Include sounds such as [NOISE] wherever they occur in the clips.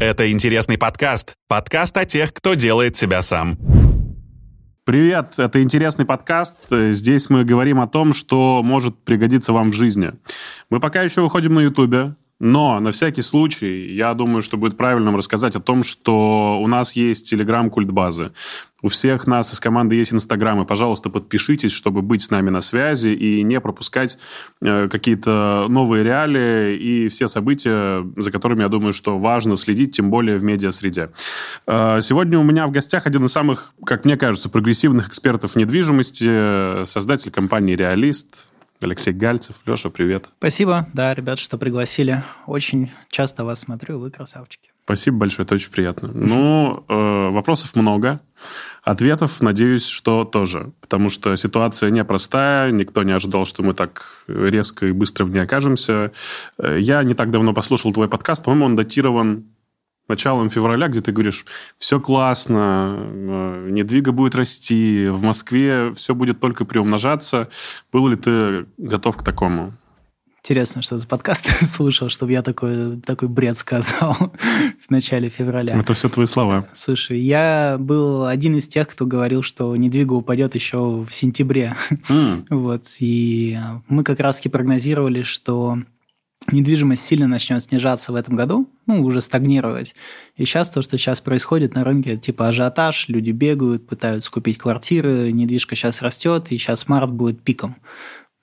Это интересный подкаст. Подкаст о тех, кто делает себя сам. Привет, это интересный подкаст. Здесь мы говорим о том, что может пригодиться вам в жизни. Мы пока еще выходим на Ютубе, но на всякий случай, я думаю, что будет правильным рассказать о том, что у нас есть телеграм-культ-базы. У всех нас из команды есть инстаграмы. Пожалуйста, подпишитесь, чтобы быть с нами на связи и не пропускать э, какие-то новые реалии и все события, за которыми, я думаю, что важно следить, тем более в медиа-среде. Э, сегодня у меня в гостях один из самых, как мне кажется, прогрессивных экспертов недвижимости, создатель компании «Реалист», Алексей Гальцев. Леша, привет. Спасибо, да, ребят, что пригласили. Очень часто вас смотрю, вы красавчики. Спасибо большое, это очень приятно. Ну, э, вопросов много, ответов, надеюсь, что тоже. Потому что ситуация непростая, никто не ожидал, что мы так резко и быстро в ней окажемся. Э, я не так давно послушал твой подкаст, по-моему, он датирован началом февраля, где ты говоришь, все классно, э, недвига будет расти, в Москве все будет только приумножаться. Был ли ты готов к такому? Интересно, что за подкаст [LAUGHS] слушал, чтобы я такой, такой бред сказал [LAUGHS] в начале февраля. Это все твои слова. Слушай, я был один из тех, кто говорил, что недвига упадет еще в сентябре. Mm. [LAUGHS] вот, и мы как раз-таки прогнозировали, что недвижимость сильно начнет снижаться в этом году, ну, уже стагнировать. И сейчас то, что сейчас происходит на рынке, типа ажиотаж, люди бегают, пытаются купить квартиры, недвижка сейчас растет, и сейчас март будет пиком.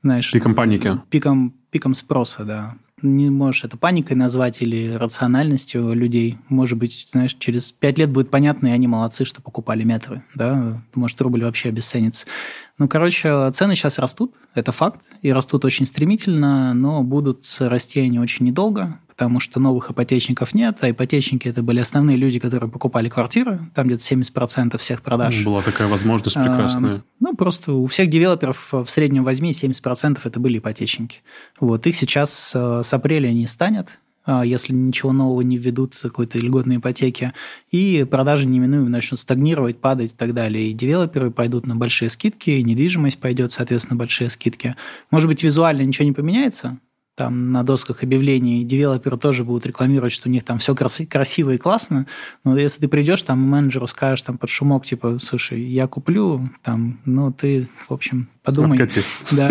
Знаешь, пиком паники. Пиком, пиком спроса, да. Не можешь это паникой назвать или рациональностью людей. Может быть, знаешь, через пять лет будет понятно, и они молодцы, что покупали метры. Да? Может, рубль вообще обесценится. Ну, короче, цены сейчас растут, это факт, и растут очень стремительно, но будут расти они очень недолго, потому что новых ипотечников нет, а ипотечники это были основные люди, которые покупали квартиры, там где-то 70% всех продаж. Была такая возможность прекрасная. А, ну, просто у всех девелоперов в среднем возьми 70% это были ипотечники. Вот, их сейчас э, с апреля не станет, если ничего нового не введут какой-то льготной ипотеки, и продажи неминуемо начнут стагнировать, падать и так далее. И девелоперы пойдут на большие скидки, и недвижимость пойдет, соответственно, большие скидки. Может быть, визуально ничего не поменяется, там на досках объявлений девелоперы тоже будут рекламировать, что у них там все крас- красиво и классно, но если ты придешь там менеджеру скажешь там под шумок, типа, слушай, я куплю, там, ну, ты, в общем, подумай. Откати. [LAUGHS] Да,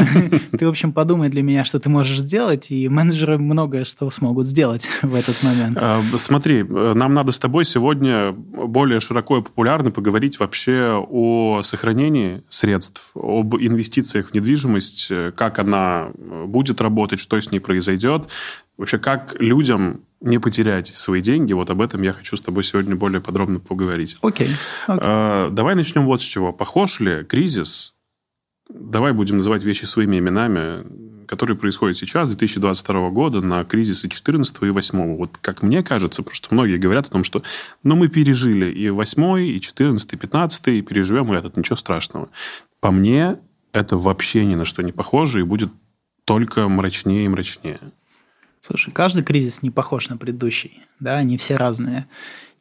ты, в общем, подумай для меня, что ты можешь сделать, и менеджеры многое что смогут сделать [LAUGHS] в этот момент. А, смотри, нам надо с тобой сегодня более широко и популярно поговорить вообще о сохранении средств, об инвестициях в недвижимость, как она будет работать, что с ней произойдет. Вообще, как людям не потерять свои деньги, вот об этом я хочу с тобой сегодня более подробно поговорить. Окей. Okay. okay. А, давай начнем вот с чего. Похож ли кризис давай будем называть вещи своими именами, которые происходят сейчас, 2022 года, на кризисы 14 и 8. Вот как мне кажется, потому что многие говорят о том, что ну, мы пережили и 8, и 14, и 15, и переживем и этот, ничего страшного. По мне, это вообще ни на что не похоже и будет только мрачнее и мрачнее. Слушай, каждый кризис не похож на предыдущий, да, они все разные.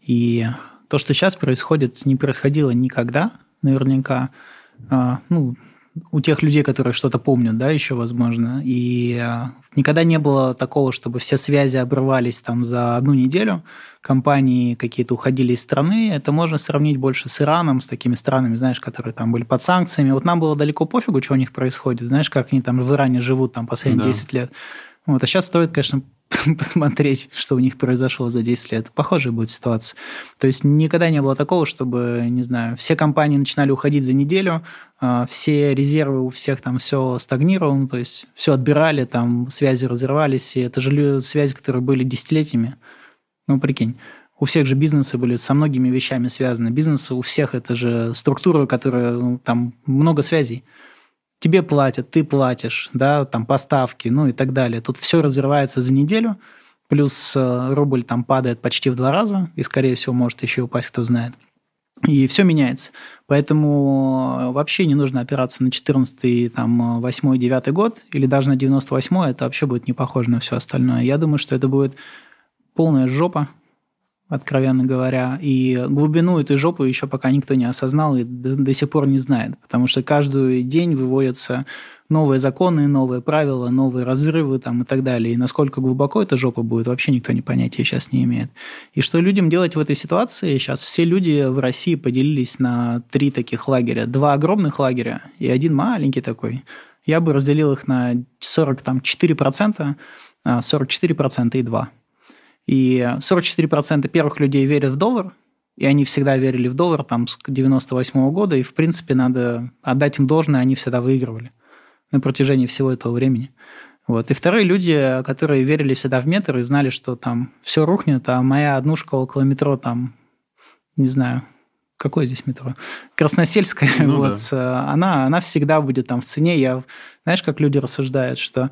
И то, что сейчас происходит, не происходило никогда, наверняка. А, ну, у тех людей, которые что-то помнят, да, еще возможно. И а, никогда не было такого, чтобы все связи обрывались там за одну неделю, компании какие-то уходили из страны. Это можно сравнить больше с Ираном, с такими странами, знаешь, которые там были под санкциями. Вот нам было далеко пофигу, что у них происходит. Знаешь, как они там в Иране живут там последние да. 10 лет. Вот. А сейчас стоит, конечно, [LAUGHS] посмотреть, что у них произошло за 10 лет. Похожая будет ситуация. То есть никогда не было такого, чтобы, не знаю, все компании начинали уходить за неделю, а, все резервы у всех там все стагнировало, то есть все отбирали, там связи разрывались, и это же связи, которые были десятилетиями. Ну, прикинь. У всех же бизнесы были со многими вещами связаны. Бизнес у всех это же структура, которая ну, там много связей тебе платят, ты платишь, да, там поставки, ну и так далее. Тут все разрывается за неделю, плюс э, рубль там падает почти в два раза, и, скорее всего, может еще упасть, кто знает. И все меняется. Поэтому э, вообще не нужно опираться на 14 там, 8 9 год, или даже на 98 это вообще будет не похоже на все остальное. Я думаю, что это будет полная жопа, откровенно говоря. И глубину этой жопы еще пока никто не осознал и до, до сих пор не знает. Потому что каждый день выводятся новые законы, новые правила, новые разрывы там и так далее. И насколько глубоко эта жопа будет, вообще никто не понятия сейчас не имеет. И что людям делать в этой ситуации? Сейчас все люди в России поделились на три таких лагеря. Два огромных лагеря и один маленький такой. Я бы разделил их на 44%, 44% и 2%. И 44% первых людей верят в доллар, и они всегда верили в доллар там с 98 -го года, и, в принципе, надо отдать им должное, они всегда выигрывали на протяжении всего этого времени. Вот. И вторые люди, которые верили всегда в метр и знали, что там все рухнет, а моя однушка около метро там, не знаю, какое здесь метро? Красносельская, ну, [LAUGHS] вот, да. она, она всегда будет там в цене. Я, знаешь, как люди рассуждают, что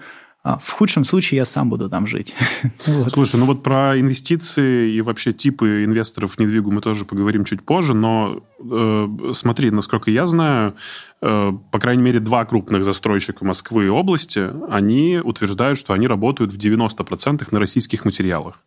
в худшем случае я сам буду там жить. [LAUGHS] вот. Слушай, ну вот про инвестиции и вообще типы инвесторов в недвигу мы тоже поговорим чуть позже, но э, смотри, насколько я знаю, э, по крайней мере, два крупных застройщика Москвы и области, они утверждают, что они работают в 90% на российских материалах.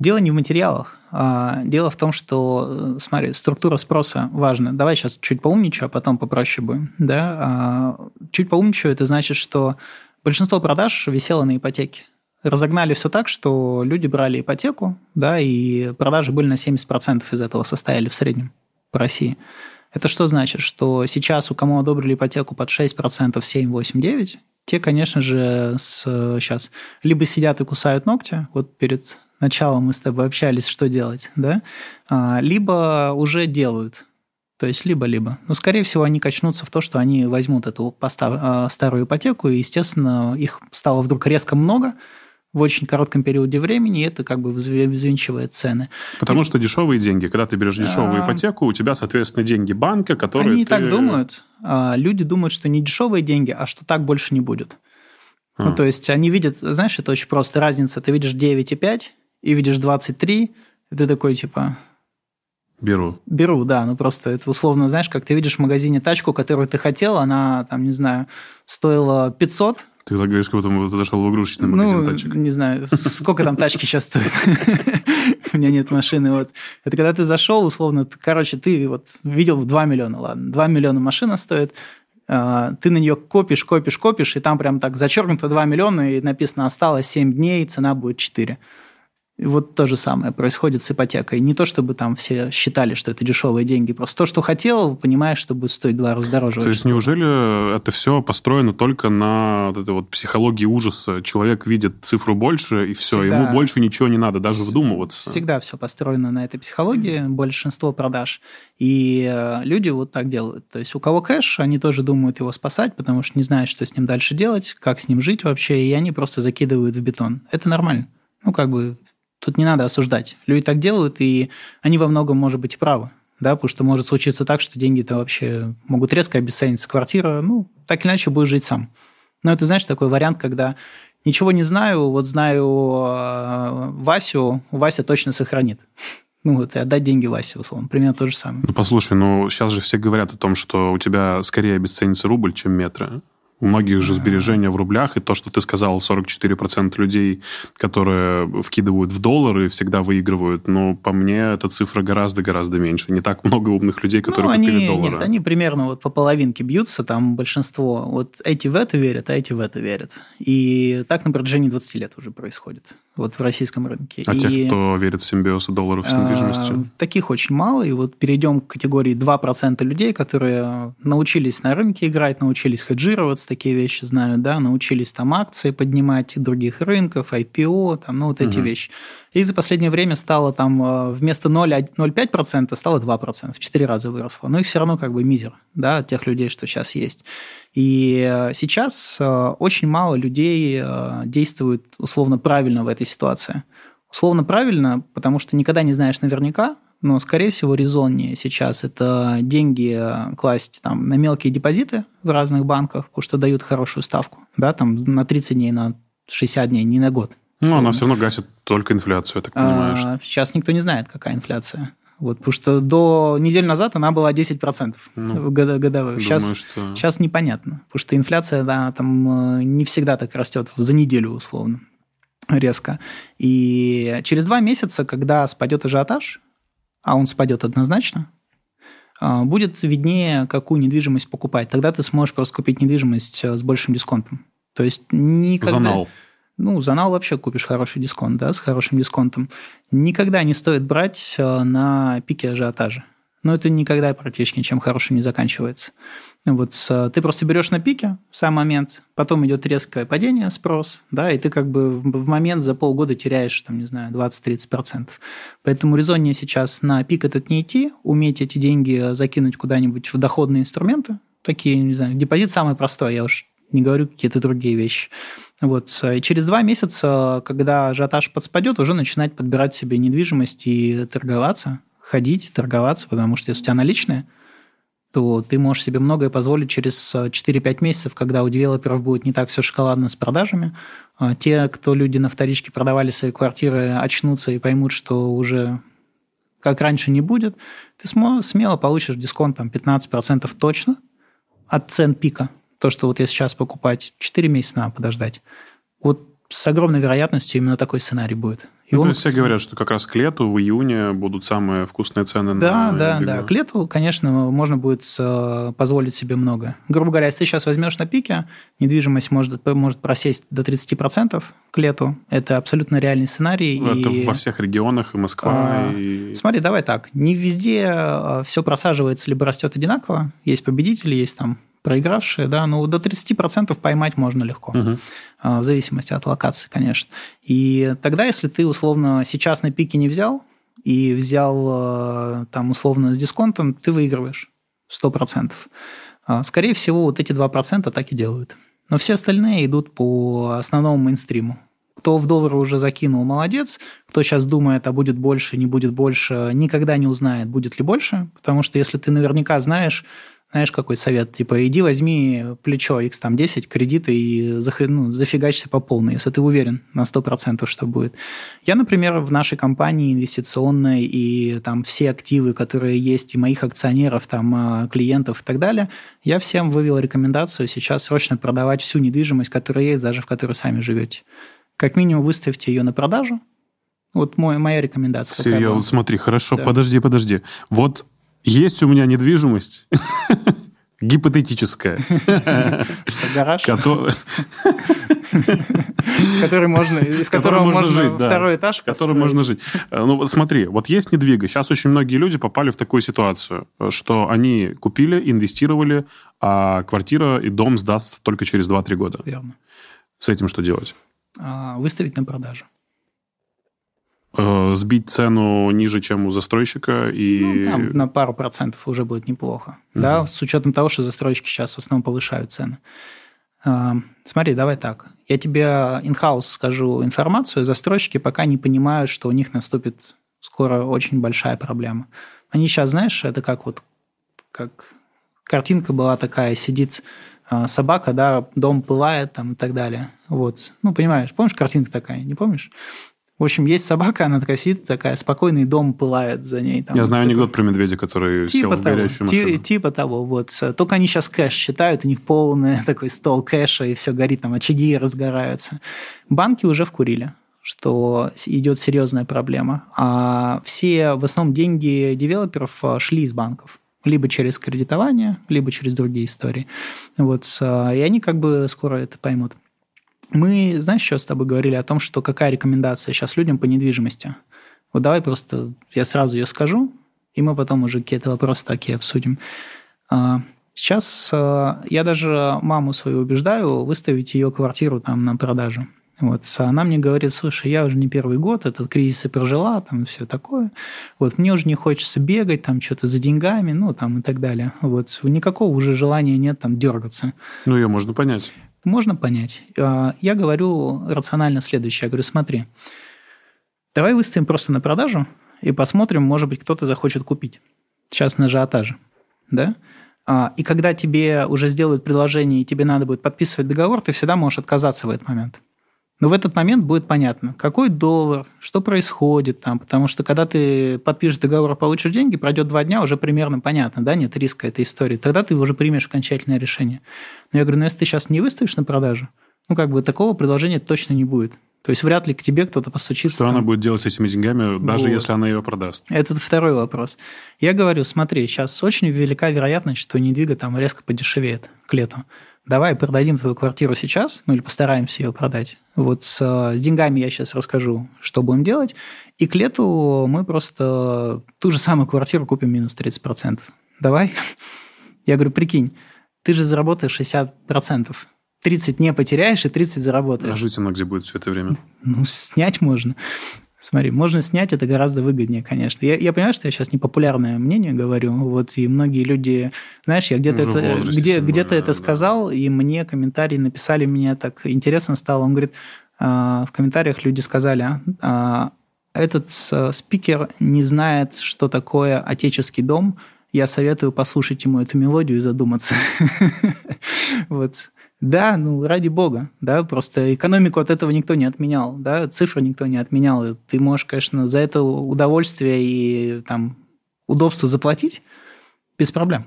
Дело не в материалах. А дело в том, что, э, смотри, структура спроса важна. Давай сейчас чуть поумничаю, а потом попроще будем. Да? А чуть поумничаю, это значит, что большинство продаж висело на ипотеке. Разогнали все так, что люди брали ипотеку, да, и продажи были на 70% из этого состояли в среднем по России. Это что значит? Что сейчас у кого одобрили ипотеку под 6%, 7, 8, 9, те, конечно же, с, сейчас либо сидят и кусают ногти, вот перед началом мы с тобой общались, что делать, да, а, либо уже делают то есть либо-либо. Но, скорее всего, они качнутся в то, что они возьмут эту. А, старую ипотеку, и, естественно, их стало вдруг резко много в очень коротком периоде времени, и это как бы взвинчивает цены. Потому и... что дешевые деньги. Когда ты берешь дешевую а... ипотеку, у тебя, соответственно, деньги банка, которые Они ты... так думают. А люди думают, что не дешевые деньги, а что так больше не будет. А. Ну, то есть они видят, знаешь, это очень просто. Разница, ты видишь 9,5 и видишь 23, и ты такой, типа, Беру. Беру, да. Ну, просто это условно, знаешь, как ты видишь в магазине тачку, которую ты хотел, она, там, не знаю, стоила 500, ты так говоришь, как будто ты зашел в игрушечный магазин ну, тачек. не знаю, сколько там тачки сейчас стоят. [LAUGHS] У меня нет машины. Вот. Это когда ты зашел, условно, короче, ты вот видел 2 миллиона, ладно, 2 миллиона машина стоит, а, ты на нее копишь, копишь, копишь, и там прям так зачеркнуто 2 миллиона, и написано осталось 7 дней, цена будет 4. Вот то же самое происходит с ипотекой. Не то, чтобы там все считали, что это дешевые деньги, просто то, что хотел, понимаешь, что будет стоить два раза дороже. То есть неужели это все построено только на вот этой вот психологии ужаса? Человек видит цифру больше, и все, Всегда. ему больше ничего не надо, даже вдумываться. Всегда все построено на этой психологии, большинство продаж. И э, люди вот так делают. То есть у кого кэш, они тоже думают его спасать, потому что не знают, что с ним дальше делать, как с ним жить вообще, и они просто закидывают в бетон. Это нормально. Ну, как бы Тут не надо осуждать. Люди так делают, и они во многом, может быть, правы. Да, потому что может случиться так, что деньги-то вообще могут резко обесцениться. Квартира, ну, так или иначе будешь жить сам. Но это, знаешь, такой вариант, когда ничего не знаю, вот знаю э, Васю, Вася точно сохранит. [LAUGHS] Ну вот, и отдать деньги Васе, условно. Примерно то же самое. Ну, послушай, ну, сейчас же все говорят о том, что у тебя скорее обесценится рубль, чем метры. У многих же сбережения в рублях, и то, что ты сказал, 44% людей, которые вкидывают в доллары, всегда выигрывают. Но по мне эта цифра гораздо-гораздо меньше. Не так много умных людей, которые ну, купили они, доллары. Нет, они примерно вот по половинке бьются, там большинство. Вот эти в это верят, а эти в это верят. И так на протяжении 20 лет уже происходит вот в российском рынке. А и, тех, кто верит в симбиоз долларов с недвижимостью? А, таких очень мало. И вот перейдем к категории 2% людей, которые научились на рынке играть, научились хеджироваться, такие вещи знают, да, научились там акции поднимать других рынков, IPO, там, ну, вот эти угу. вещи. И за последнее время стало там э, вместо 0,5% стало 2%, в 4 раза выросло. Но их все равно как бы мизер, да, тех людей, что сейчас есть. И э, сейчас э, очень мало людей действует условно правильно в этой ситуации. Условно правильно, потому что никогда не знаешь наверняка, но, скорее всего, резоннее сейчас это деньги класть там, на мелкие депозиты в разных банках, потому что дают хорошую ставку, да, там на 30 дней, на 60 дней, не на год. Ну, она все равно гасит только инфляцию, я так понимаю. А, сейчас никто не знает, какая инфляция. Вот, потому что до недели назад она была 10% ну, годовых. Сейчас, думаю, что... сейчас непонятно, потому что инфляция да, там э, не всегда так растет за неделю условно. резко. И через два месяца, когда спадет ажиотаж, а он спадет однозначно, а, будет виднее, какую недвижимость покупать. Тогда ты сможешь просто купить недвижимость э, с большим дисконтом. То есть никогда... За нал. Ну, за нал вообще купишь хороший дисконт, да, с хорошим дисконтом. Никогда не стоит брать э, на пике ажиотажа. Но это никогда практически ничем хорошим не заканчивается. Вот ты просто берешь на пике в сам момент, потом идет резкое падение, спрос, да, и ты как бы в момент за полгода теряешь, там, не знаю, 20-30%. Поэтому резоннее сейчас на пик этот не идти, уметь эти деньги закинуть куда-нибудь в доходные инструменты, такие, не знаю, депозит самый простой, я уж не говорю какие-то другие вещи. Вот. И через два месяца, когда ажиотаж подспадет, уже начинать подбирать себе недвижимость и торговаться, ходить, торговаться, потому что если у тебя наличные – то ты можешь себе многое позволить через 4-5 э, месяцев, когда у девелоперов будет не так все шоколадно с продажами. А те, кто люди на вторичке продавали свои квартиры, очнутся и поймут, что уже как раньше не будет, ты смело получишь дисконт там, 15% точно от цен пика. То, что вот я сейчас покупать, 4 месяца надо подождать. Вот с огромной вероятностью именно такой сценарий будет. И ну, он... То есть все говорят, что как раз к лету, в июне будут самые вкусные цены да, на Да, да, да. К лету, конечно, можно будет э, позволить себе много. Грубо говоря, если ты сейчас возьмешь на пике, недвижимость может, может просесть до 30% к лету. Это абсолютно реальный сценарий. Это и... во всех регионах, и Москва. А, и... Смотри, давай так. Не везде э, все просаживается либо растет одинаково. Есть победители, есть там проигравшие, да, ну, до 30% поймать можно легко, угу. в зависимости от локации, конечно. И тогда, если ты, условно, сейчас на пике не взял, и взял, а, там, условно, с дисконтом, ты выигрываешь 100%. А, скорее всего, вот эти 2% так и делают. Но все остальные идут по основному мейнстриму. Кто в доллары уже закинул, молодец. Кто сейчас думает, а будет больше, не будет больше, никогда не узнает, будет ли больше. Потому что если ты наверняка знаешь, знаешь, какой совет? Типа, иди возьми плечо X там 10 кредиты и ну, зафигачься по полной, если ты уверен на 100%, что будет. Я, например, в нашей компании инвестиционной и там все активы, которые есть, и моих акционеров, там, а, клиентов и так далее, я всем вывел рекомендацию сейчас срочно продавать всю недвижимость, которая есть, даже в которой сами живете. Как минимум выставьте ее на продажу, вот мой, моя рекомендация. Серьезно, смотри, хорошо, да. подожди, подожди. Вот есть у меня недвижимость [LAUGHS] гипотетическая. Что, гараж? Который можно, из которого можно жить, второй этаж который можно жить. Э, ну, смотри, вот есть недвига. Сейчас очень многие люди попали в такую ситуацию, что они купили, инвестировали, а квартира и дом сдастся только через 2-3 года. Верно. С этим что делать? А, выставить на продажу. Э, сбить цену ниже, чем у застройщика и... Ну, там на пару процентов уже будет неплохо. Угу. Да, с учетом того, что застройщики сейчас в основном повышают цены. Э, смотри, давай так. Я тебе in-house скажу информацию. Застройщики пока не понимают, что у них наступит скоро очень большая проблема. Они сейчас, знаешь, это как вот как картинка была такая, сидит э, собака, да, дом пылает там и так далее. Вот. Ну, понимаешь, помнишь картинка такая, не помнишь? В общем, есть собака, она такая сидит, такая спокойный дом пылает за ней. Там, Я знаю такой... анекдот про медведя, который типа сел того, в горящую машину. Типа того, вот. Только они сейчас кэш считают, у них полный [LAUGHS] такой стол кэша, и все горит, там очаги разгораются. Банки уже вкурили что идет серьезная проблема. А все в основном деньги девелоперов а, шли из банков либо через кредитование, либо через другие истории. Вот, а, и они как бы скоро это поймут. Мы, знаешь, что с тобой говорили о том, что какая рекомендация сейчас людям по недвижимости? Вот давай просто я сразу ее скажу, и мы потом уже какие-то вопросы такие обсудим. А, сейчас а, я даже маму свою убеждаю выставить ее квартиру там на продажу. Вот. Она мне говорит, слушай, я уже не первый год этот кризис и прожила, там все такое. Вот. Мне уже не хочется бегать, там что-то за деньгами, ну, там и так далее. Вот. Никакого уже желания нет там дергаться. Ну, ее можно понять. Можно понять. А, я говорю рационально следующее. Я говорю, смотри, давай выставим просто на продажу и посмотрим, может быть, кто-то захочет купить. Сейчас на ажиотаже. Да? А, и когда тебе уже сделают предложение, и тебе надо будет подписывать договор, ты всегда можешь отказаться в этот момент. Но в этот момент будет понятно, какой доллар, что происходит там, потому что когда ты подпишешь договор, получишь деньги, пройдет два дня, уже примерно понятно, да, нет риска этой истории. Тогда ты уже примешь окончательное решение. Но я говорю, ну если ты сейчас не выставишь на продажу, ну как бы такого предложения точно не будет. То есть вряд ли к тебе кто-то постучится. Что там. она будет делать с этими деньгами, даже Вот. если она ее продаст? Это второй вопрос. Я говорю, смотри, сейчас очень велика вероятность, что недвига там резко подешевеет к лету. Давай продадим твою квартиру сейчас, ну или постараемся ее продать. Вот с, э, с деньгами я сейчас расскажу, что будем делать. И к лету мы просто ту же самую квартиру купим минус 30%. Давай. Я говорю, прикинь, ты же заработаешь 60%. 30 не потеряешь и 30 заработаешь. А жить она где будет все это время? Ну, снять можно. Смотри, можно снять, это гораздо выгоднее, конечно. Я, я понимаю, что я сейчас непопулярное мнение говорю, вот, и многие люди, знаешь, я где-то Уже это, возрасте, где, более, это да. сказал, и мне комментарии написали, мне так интересно стало. Он говорит, а, в комментариях люди сказали, а, этот а, спикер не знает, что такое отеческий дом, я советую послушать ему эту мелодию и задуматься. [LAUGHS] Вот. Да, ну, ради бога, да, просто экономику от этого никто не отменял, да, цифры никто не отменял. Ты можешь, конечно, за это удовольствие и там удобство заплатить без проблем.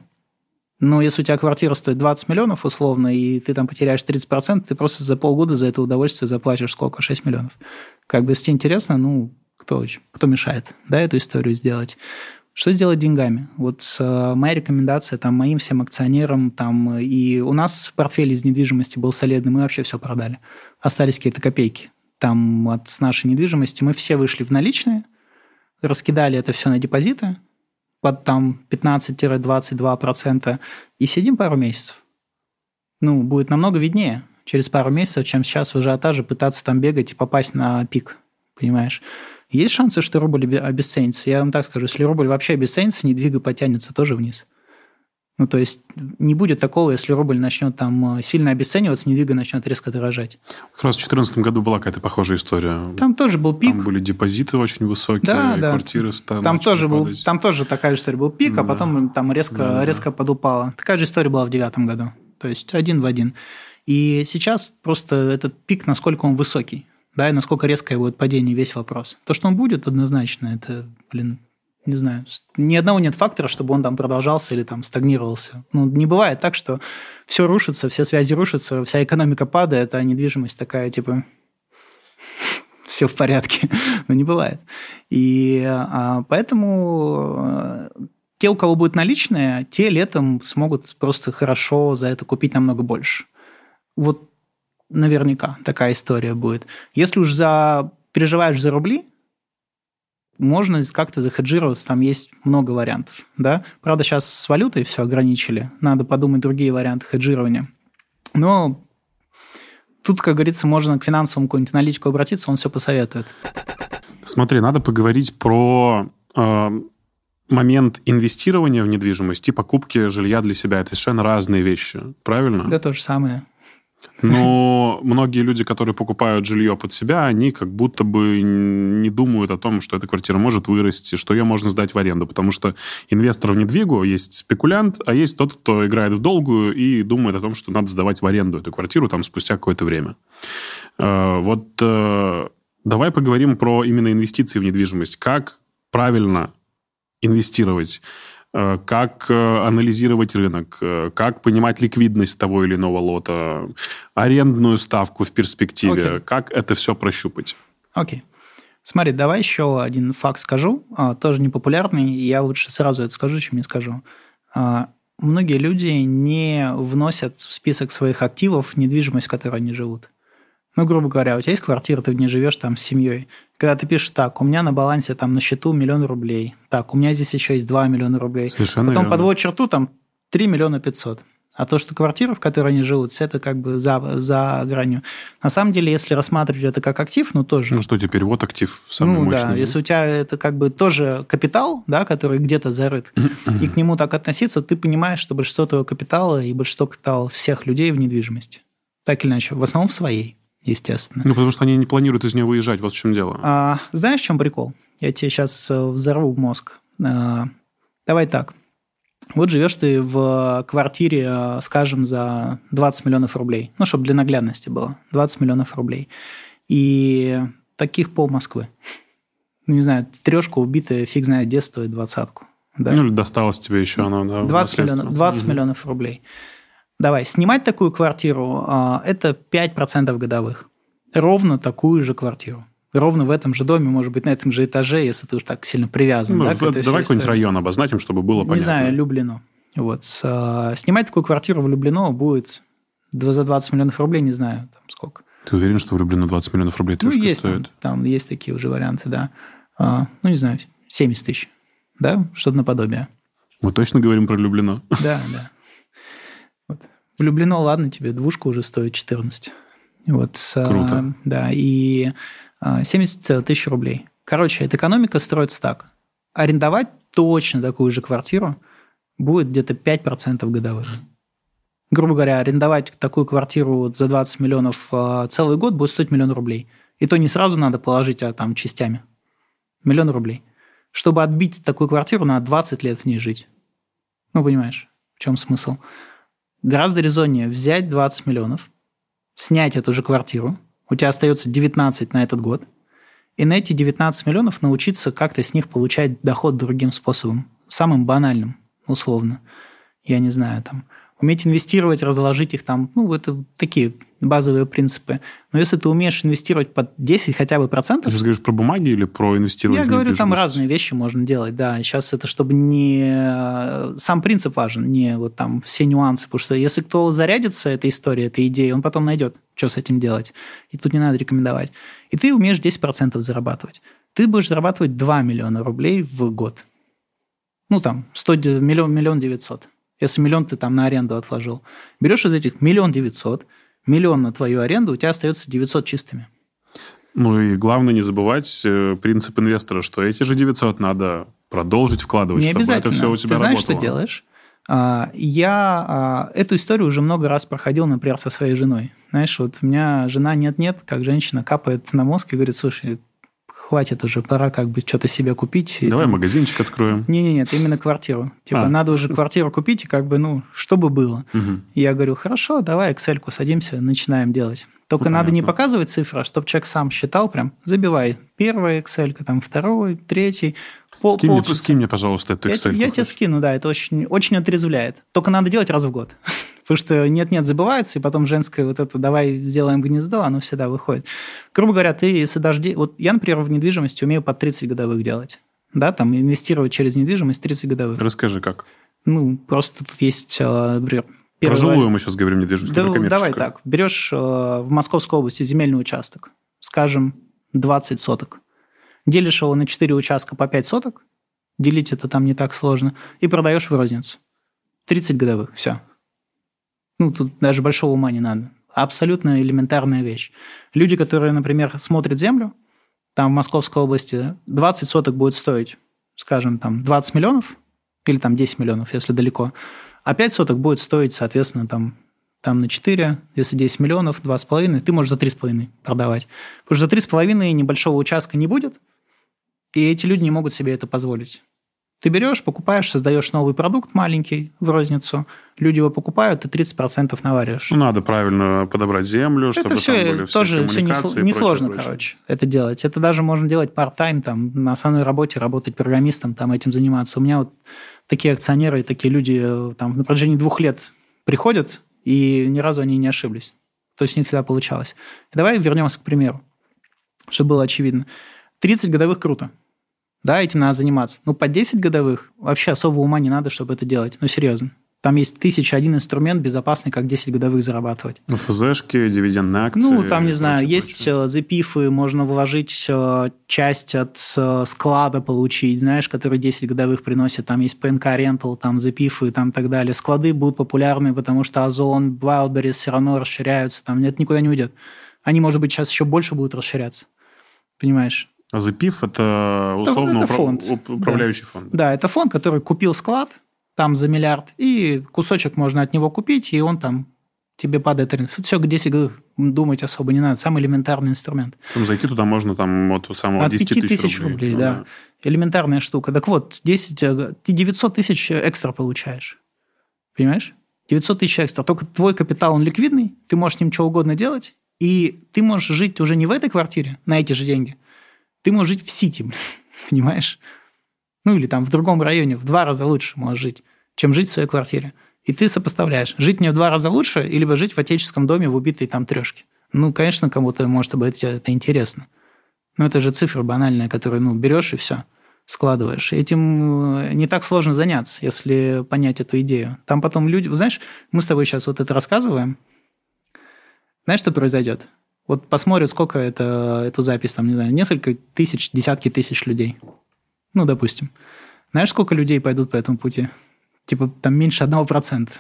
Но если у тебя квартира стоит 20 миллионов условно, и ты там потеряешь 30%, ты просто за полгода за это удовольствие заплатишь сколько? 6 миллионов. Как бы, если тебе интересно, ну, кто, кто мешает, да, эту историю сделать? Что сделать деньгами? Вот э, моя рекомендация там моим всем акционерам, там и у нас портфель из недвижимости был солидный, мы вообще все продали. Остались какие-то копейки. Там от с нашей недвижимости мы все вышли в наличные, раскидали это все на депозиты, под там 15-22% и сидим пару месяцев. Ну, будет намного виднее через пару месяцев, чем сейчас в ажиотаже пытаться там бегать и попасть на пик, понимаешь? Есть шансы, что рубль обе- обесценится. Я вам так скажу, если рубль вообще обесценится, недвига потянется тоже вниз. Ну, то есть не будет такого, если рубль начнет там э, сильно обесцениваться, недвига начнет резко дорожать. Как раз в 2014 году была какая-то похожая история. Там тоже был пик. Там были депозиты очень высокие, Да, да. квартиры стали Там тоже, был, падать. там тоже такая же история был пик, а Да. потом там резко, Да, да. резко подупала. Такая же история была в девятом году. То есть один в один. И сейчас просто этот пик, насколько он высокий, да, и насколько резкое будет падение, весь вопрос. То, что он будет, однозначно, это, блин, не знаю, ни одного нет фактора, чтобы он там продолжался или там стагнировался. Ну, не бывает так, что все рушится, все связи рушатся, вся экономика падает, а недвижимость такая, типа, [LAUGHS] все в порядке. [LAUGHS] Но не бывает. И а, поэтому э, те, у кого будет наличные, те летом смогут просто хорошо за это купить намного больше. Вот наверняка такая история будет. Если уж за, переживаешь за рубли, можно как-то захеджироваться, там есть много вариантов. Да? Правда, сейчас с валютой все ограничили, надо подумать другие варианты хеджирования. Но тут, как говорится, можно к финансовому какому-нибудь аналитику обратиться, он все посоветует. Смотри, надо поговорить про э, момент инвестирования в недвижимость и покупки жилья для себя. Это совершенно разные вещи, правильно? Да, то же самое. Но многие люди, которые покупают жилье под себя, они как будто бы не думают о том, что эта квартира может вырасти, что ее можно сдать в аренду. Потому что инвестор в недвигу есть спекулянт, а есть тот, кто играет в долгую и думает о том, что надо сдавать в аренду эту квартиру там спустя какое-то время. Э, Вот э, давай поговорим про именно инвестиции в недвижимость. Как правильно инвестировать? Э, Как э, анализировать рынок? Э, Как понимать ликвидность того или иного лота? Арендную ставку в перспективе? Окей. Как это все прощупать? Окей. Смотри, давай еще один факт скажу, а, тоже непопулярный, я лучше сразу это скажу, чем не скажу. А, Многие люди не вносят в список своих активов недвижимость, в которой они живут. Ну, грубо говоря, у тебя есть квартира, ты в ней живешь там с семьей. Когда ты пишешь, так, у меня на балансе там на счету миллион рублей, так, у меня здесь еще есть 2 миллиона рублей. Совершенно Потом верно. подводят черту, там 3 миллиона 500. А то, что квартира, в которой они живут, все это как бы за, за гранью. На самом деле, если рассматривать это как актив, ну тоже. Ну что теперь, вот актив самый ну мощный. да, если у тебя это как бы тоже капитал, да, который где-то зарыт, [CLEARS THROAT] и к нему так относиться, ты понимаешь, что большинство твоего капитала и большинство капитала всех людей в недвижимости. Так или иначе, в основном в своей, естественно. Ну, потому что они не планируют из нее выезжать, вот в чем дело. А, знаешь, в чем прикол? Я тебе сейчас взорву мозг. А, давай так. Вот живешь ты в квартире, а, скажем, за 20 миллионов рублей. Ну, чтобы для наглядности было. 20 миллионов рублей. И таких пол Москвы. Ну, не знаю, трешка убитая, фиг знает, где стоит двадцатку. Да? Ну, или досталось тебе еще оно, да, в 20, наследство. миллионов, 20 Мгм. миллионов рублей. Давай, снимать такую квартиру а, – это 5% годовых. ровно такую же квартиру. Ровно в этом же доме, может быть, на этом же этаже, если ты уж так сильно привязан. Ну, да, в- давай какой-нибудь истории. район обозначим, чтобы было понятно. Не знаю, Люблино. Вот. а, снимать такую квартиру в Люблино будет за 20 миллионов рублей, не знаю, там сколько. Ты уверен, что влюблено 20 миллионов рублей Ну, трешка есть там, стоит? там есть такие уже варианты, да. А, ну, не знаю, 70 тысяч. Да, что-то наподобие. Мы точно говорим про Люблино? Да, да. Вот. В Люблино, ладно, тебе двушка уже стоит 14. Вот, а, Круто. да, и а, 70 тысяч рублей. Короче, эта экономика строится так. Арендовать точно такую же квартиру будет где-то 5% годовых. Грубо говоря, арендовать такую квартиру вот за 20 миллионов а, целый год будет стоить миллион рублей. И то не сразу надо положить, а там частями. Миллион рублей. Чтобы отбить такую квартиру, надо 20 лет в ней жить. Ну, понимаешь, в чем смысл? Гораздо резоннее взять 20 миллионов, снять эту же квартиру, у тебя остается 19 на этот год, и на эти 19 миллионов научиться как-то с них получать доход другим способом, самым банальным, условно. Я не знаю, там, уметь инвестировать, разложить их там, ну, это такие базовые принципы. Но если ты умеешь инвестировать под 10 хотя бы Ты процентов, сейчас говоришь про бумаги или про инвестирование я говорю, там разные вещи можно делать, да. Сейчас это чтобы не... Сам принцип важен, не вот там все нюансы, потому что если кто зарядится этой историей, этой идеей, он потом найдет, что с этим делать. И тут не надо рекомендовать. И ты умеешь 10% зарабатывать. Ты будешь зарабатывать 2 миллиона рублей в год. Ну, там, 100, де- миллион, миллион девятьсот. Если миллион ты там на аренду отложил. Берешь из этих миллион девятьсот, миллион на твою аренду, у тебя остается 900 чистыми. Ну и главное не забывать э, принцип инвестора, что эти же 900 надо продолжить вкладывать, Не чтобы обязательно. это все у тебя Ты знаешь, работало. что делаешь? А, Я а, эту историю уже много раз проходил, например, со своей женой. Знаешь, вот у меня жена нет-нет, как женщина капает на мозг и говорит, слушай, хватит уже, пора как бы что-то себе купить. Давай магазинчик откроем. Не-не-не, это именно квартиру. Типа, А. надо уже квартиру купить, и как бы, ну, чтобы было. И я говорю, хорошо, давай Excel-ку садимся, начинаем делать. Только Ну, надо не понятно. показывать цифры, а чтобы человек сам считал прям. Забивай. Первая Excel, там второй, третий. Пол, скинь, мне, скинь мне, пожалуйста, эту Я, Excel. я тебе скину, да, это очень, очень отрезвляет. Только надо делать раз в год. Потому что нет-нет, забывается, и потом женское вот это «давай сделаем гнездо», оно всегда выходит. Грубо говоря, ты, если даже... де- Вот я, например, в недвижимости умею под 30 годовых делать. Да, там инвестировать через недвижимость 30 годовых. Расскажи, как. Ну, просто тут есть, э, например, Про первый жилую вариант. мы сейчас говорим, недвижимость, Да, про давай так. Берешь э, в Московской области земельный участок, скажем, 20 соток. Делишь его на 4 участка по 5 соток, делить это там не так сложно, и продаешь в розницу. 30 годовых, все. Ну, тут даже большого ума не надо. Абсолютно элементарная вещь. Люди, которые, например, смотрят землю, там в Московской области 20 соток будет стоить, скажем, там 20 миллионов, или там 10 миллионов, если далеко, а 5 соток будет стоить, соответственно, там, там на 4, если 10 миллионов, 2,5, ты можешь за 3,5 продавать. Потому что за 3,5 небольшого участка не будет, и эти люди не могут себе это позволить. Ты берешь, покупаешь, создаешь новый продукт маленький в розницу, люди его покупают, ты 30% навариваешь. Ну, надо правильно подобрать землю, чтобы это все там были все тоже все несложно, прочее. короче, это делать. Это даже можно делать part-time, там, на основной работе, работать программистом, там, этим заниматься. У меня вот такие акционеры и такие люди э, там на протяжении двух лет приходят, и ни разу они не ошиблись. То есть у них всегда получалось. Давай вернемся к примеру, чтобы было очевидно. 30 годовых круто. Да, этим надо заниматься. Но по 10 годовых вообще особого ума не надо, чтобы это делать. Ну, серьезно. Там есть тысяча один инструмент безопасный, как 10 годовых зарабатывать. Ну, ФЗшки, дивидендные акции. Ну, там, не знаю, прочее, есть прочее. э, запифы, можно вложить э, часть от э, склада получить, знаешь, который 10 годовых приносит. Там есть PNK Rental, там запифы, там так далее. Склады будут популярны, потому что Озон, Wildberries все равно расширяются, там нет, никуда не уйдет. Они, может быть, сейчас еще больше будут расширяться. Понимаешь? А ЗПИФ – это условно это упра- фонд. уп- управляющий фонд. Да, это фонд, который купил склад там за миллиард, и кусочек можно от него купить, и он там тебе падает. Все, 10 годов думать особо не надо. Самый элементарный инструмент. Причем зайти туда можно там от самого От 10 5 тысяч, тысяч рублей, Ну да. Элементарная штука. Так вот, 10, э, ты 900 тысяч экстра получаешь. Понимаешь? 900 тысяч экстра. Только твой капитал, он ликвидный, ты можешь с ним что угодно делать, и ты можешь жить уже не в этой квартире на эти же деньги, ты можешь жить в Сити, [LAUGHS] понимаешь? Ну, или там в другом районе в два раза лучше можешь жить, чем жить в своей квартире. И ты сопоставляешь, жить мне в два раза лучше, или жить в отеческом доме в убитой там трешке. Ну, конечно, кому-то может быть это интересно. Но это же цифра банальная, которую ну, берешь и все, складываешь. Этим э, не так сложно заняться, если понять эту идею. Там потом люди... Знаешь, мы с тобой сейчас вот это рассказываем. Знаешь, что произойдет? Вот посмотрят, сколько это, эту запись, там, не знаю, несколько тысяч, десятки тысяч людей. Ну, допустим. Знаешь, сколько людей пойдут по этому пути? Типа там меньше одного процента.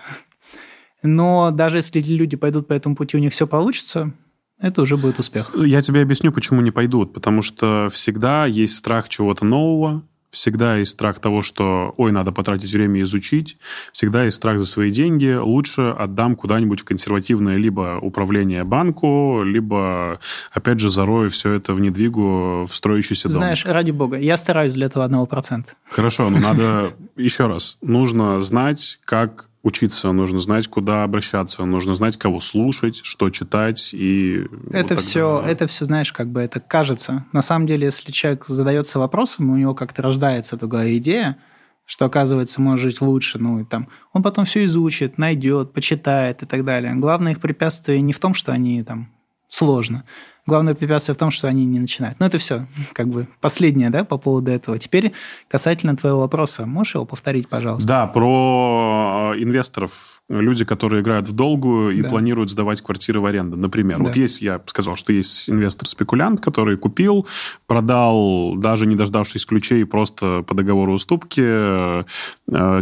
Но даже если люди пойдут по этому пути, у них все получится, это уже будет успех. Я тебе объясню, почему не пойдут. Потому что всегда есть страх чего-то нового, всегда есть страх того, что, ой, надо потратить время изучить, всегда есть страх за свои деньги, лучше отдам куда-нибудь в консервативное либо управление банку, либо, опять же, зарою все это в недвигу в строящийся дом. Знаешь, ради бога, я стараюсь для этого одного процента. Хорошо, но надо, [LAUGHS] еще раз, нужно знать, как учиться, нужно знать, куда обращаться, нужно знать, кого слушать, что читать и... Это вот все, это все, знаешь, как бы это кажется. На самом деле, если человек задается вопросом, у него как-то рождается такая идея, что, оказывается, может жить лучше, ну, и там, он потом все изучит, найдет, почитает и так далее. Главное их препятствие не в том, что они там сложно, Главное препятствие в том, что они не начинают. Но это все, как бы последнее, да, по поводу этого. Теперь касательно твоего вопроса, можешь его повторить, пожалуйста? Да, про э, инвесторов люди, которые играют в долгую и да. планируют сдавать квартиры в аренду, например. Да. Вот есть, я сказал, что есть инвестор-спекулянт, который купил, продал, даже не дождавшись ключей, просто по договору уступки. Э,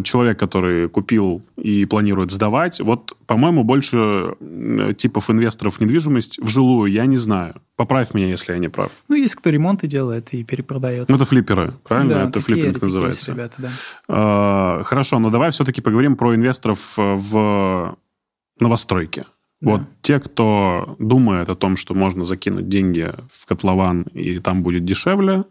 человек, который купил и планирует сдавать. Вот, по-моему, больше типов инвесторов в недвижимость в жилую я не знаю. Поправь меня, если я не прав. Ну, есть кто ремонты делает и перепродает. Ну, это флипперы, правильно? Да, это такие, флиппинг такие называется. Ребята, да. А, хорошо, но давай все-таки поговорим про инвесторов в новостройке. Да. Вот те, кто думает о том, что можно закинуть деньги в котлован и там будет дешевле,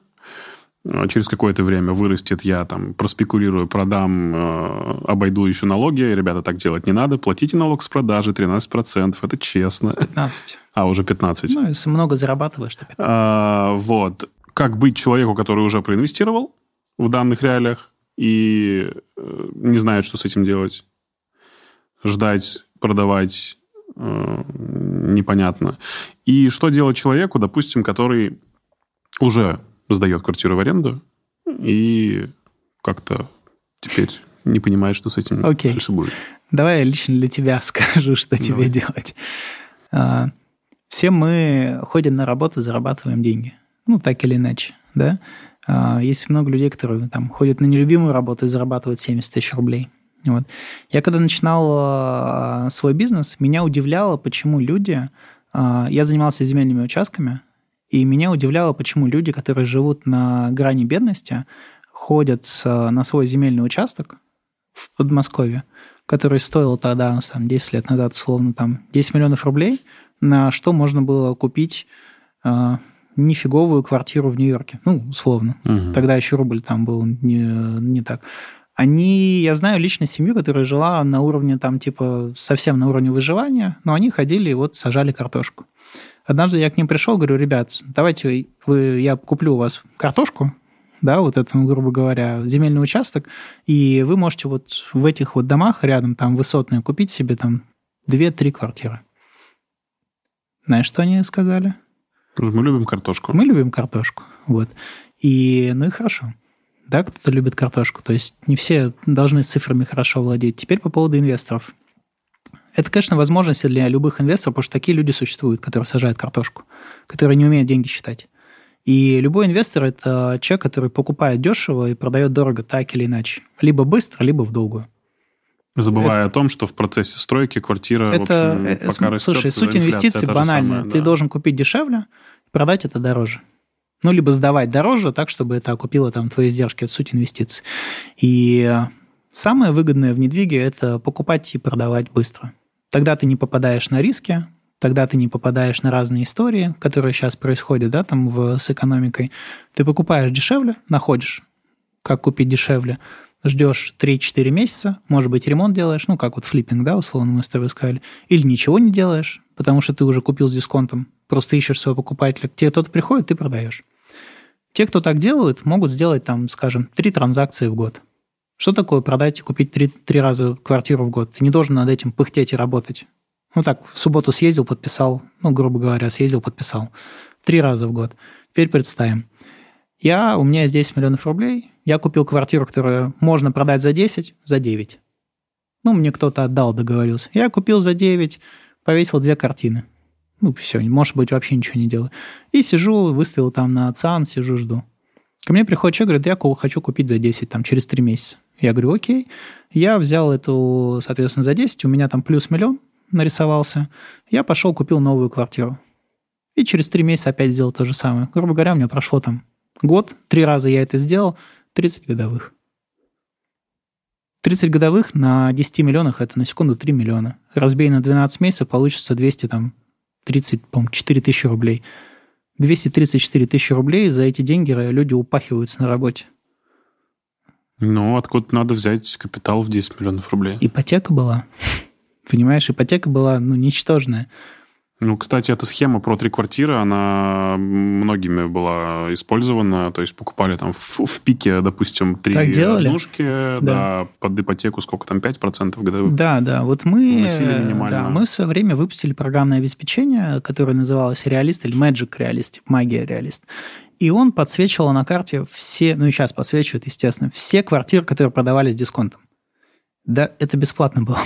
а через какое-то время вырастет, я там проспекулирую, продам, э, обойду еще налоги. Ребята, так делать не надо. Платите налог с продажи 13%. Это честно. 15. А, уже 15. Ну, если много зарабатываешь, то 15. А, вот. Как быть человеку, который уже проинвестировал в данных реалиях и э, не знает, что с этим делать? Ждать, продавать э, непонятно. И что делать человеку, допустим, который уже сдает квартиру в аренду и как-то теперь не понимает, что с этим okay. дальше будет. Давай я лично для тебя [LAUGHS] скажу, что Давай. тебе делать. А, все мы ходим на работу, зарабатываем деньги. Ну, так или иначе, да? А, есть много людей, которые там ходят на нелюбимую работу и зарабатывают 70 тысяч рублей. Вот. Я когда начинал а, свой бизнес, меня удивляло, почему люди... Я занимался земельными участками, и меня удивляло, почему люди, которые живут на грани бедности, ходят на свой земельный участок в Подмосковье, который стоил тогда, там, 10 лет назад, условно, там, 10 миллионов рублей, на что можно было купить э, нифиговую квартиру в Нью-Йорке. Ну, условно. Угу. Тогда еще рубль там был не, не так. Они, я знаю лично семью, которая жила на уровне там типа совсем на уровне выживания, но они ходили и вот сажали картошку. Однажды я к ним пришел, говорю, ребят, давайте вы, я куплю у вас картошку, да, вот это, грубо говоря, земельный участок, и вы можете вот в этих вот домах рядом, там, высотные, купить себе там 2-3 квартиры. Знаешь, что они сказали? Мы любим картошку. Мы любим картошку, вот. И, ну и хорошо. Да, кто-то любит картошку, то есть не все должны с цифрами хорошо владеть. Теперь по поводу инвесторов. Это, конечно, возможности для любых инвесторов, потому что такие люди существуют, которые сажают картошку, которые не умеют деньги считать. И любой инвестор – это человек, который покупает дешево и продает дорого так или иначе. Либо быстро, либо в долгую. Забывая это, о том, что в процессе стройки квартира, это, в общем, это, пока растет, Слушай, суть инвестиций банальная. Самое, да. Ты должен купить дешевле, продать это дороже. Ну, либо сдавать дороже, так, чтобы это окупило там твои издержки. Это суть инвестиций. И самое выгодное в недвиге – это покупать и продавать быстро. Тогда ты не попадаешь на риски, тогда ты не попадаешь на разные истории, которые сейчас происходят, да, там в, с экономикой. Ты покупаешь дешевле, находишь, как купить дешевле, ждешь 3-4 месяца, может быть, ремонт делаешь, ну, как вот флиппинг, да, условно мы с тобой сказали, или ничего не делаешь, потому что ты уже купил с дисконтом, просто ищешь своего покупателя. К тебе кто-то приходит, ты продаешь. Те, кто так делают, могут сделать там, скажем, три транзакции в год. Что такое продать и купить три, три раза квартиру в год? Ты не должен над этим пыхтеть и работать. Ну так, в субботу съездил, подписал, ну, грубо говоря, съездил, подписал. Три раза в год. Теперь представим. Я, у меня 10 миллионов рублей, я купил квартиру, которую можно продать за 10, за 9. Ну, мне кто-то отдал, договорился. Я купил за 9, повесил две картины. Ну, все, может быть, вообще ничего не делаю. И сижу, выставил там на ЦАН, сижу, жду. Ко мне приходит человек, говорит, я хочу купить за 10, там, через 3 месяца. Я говорю, окей. Я взял эту, соответственно, за 10, у меня там плюс миллион нарисовался. Я пошел, купил новую квартиру. И через 3 месяца опять сделал то же самое. Грубо говоря, у меня прошло там год, три раза я это сделал, 30 годовых. 30 годовых на 10 миллионах – это на секунду 3 миллиона. Разбей на 12 месяцев, получится 200, там, 30, по 4 тысячи рублей. 234 тысячи рублей за эти деньги люди упахиваются на работе. Ну, откуда надо взять капитал в 10 миллионов рублей? Ипотека была. [LAUGHS] Понимаешь, ипотека была, ну, ничтожная. Ну, кстати, эта схема про три квартиры, она многими была использована. То есть покупали там в, в пике, допустим, три однушки, да. да, под ипотеку сколько там, 5% годовых? Да, да. Вот мы, да, мы в свое время выпустили программное обеспечение, которое называлось Реалист или Magic Realist, Магия Реалист. И он подсвечивал на карте все, ну и сейчас подсвечивает, естественно, все квартиры, которые продавались дисконтом. Да, это бесплатно было.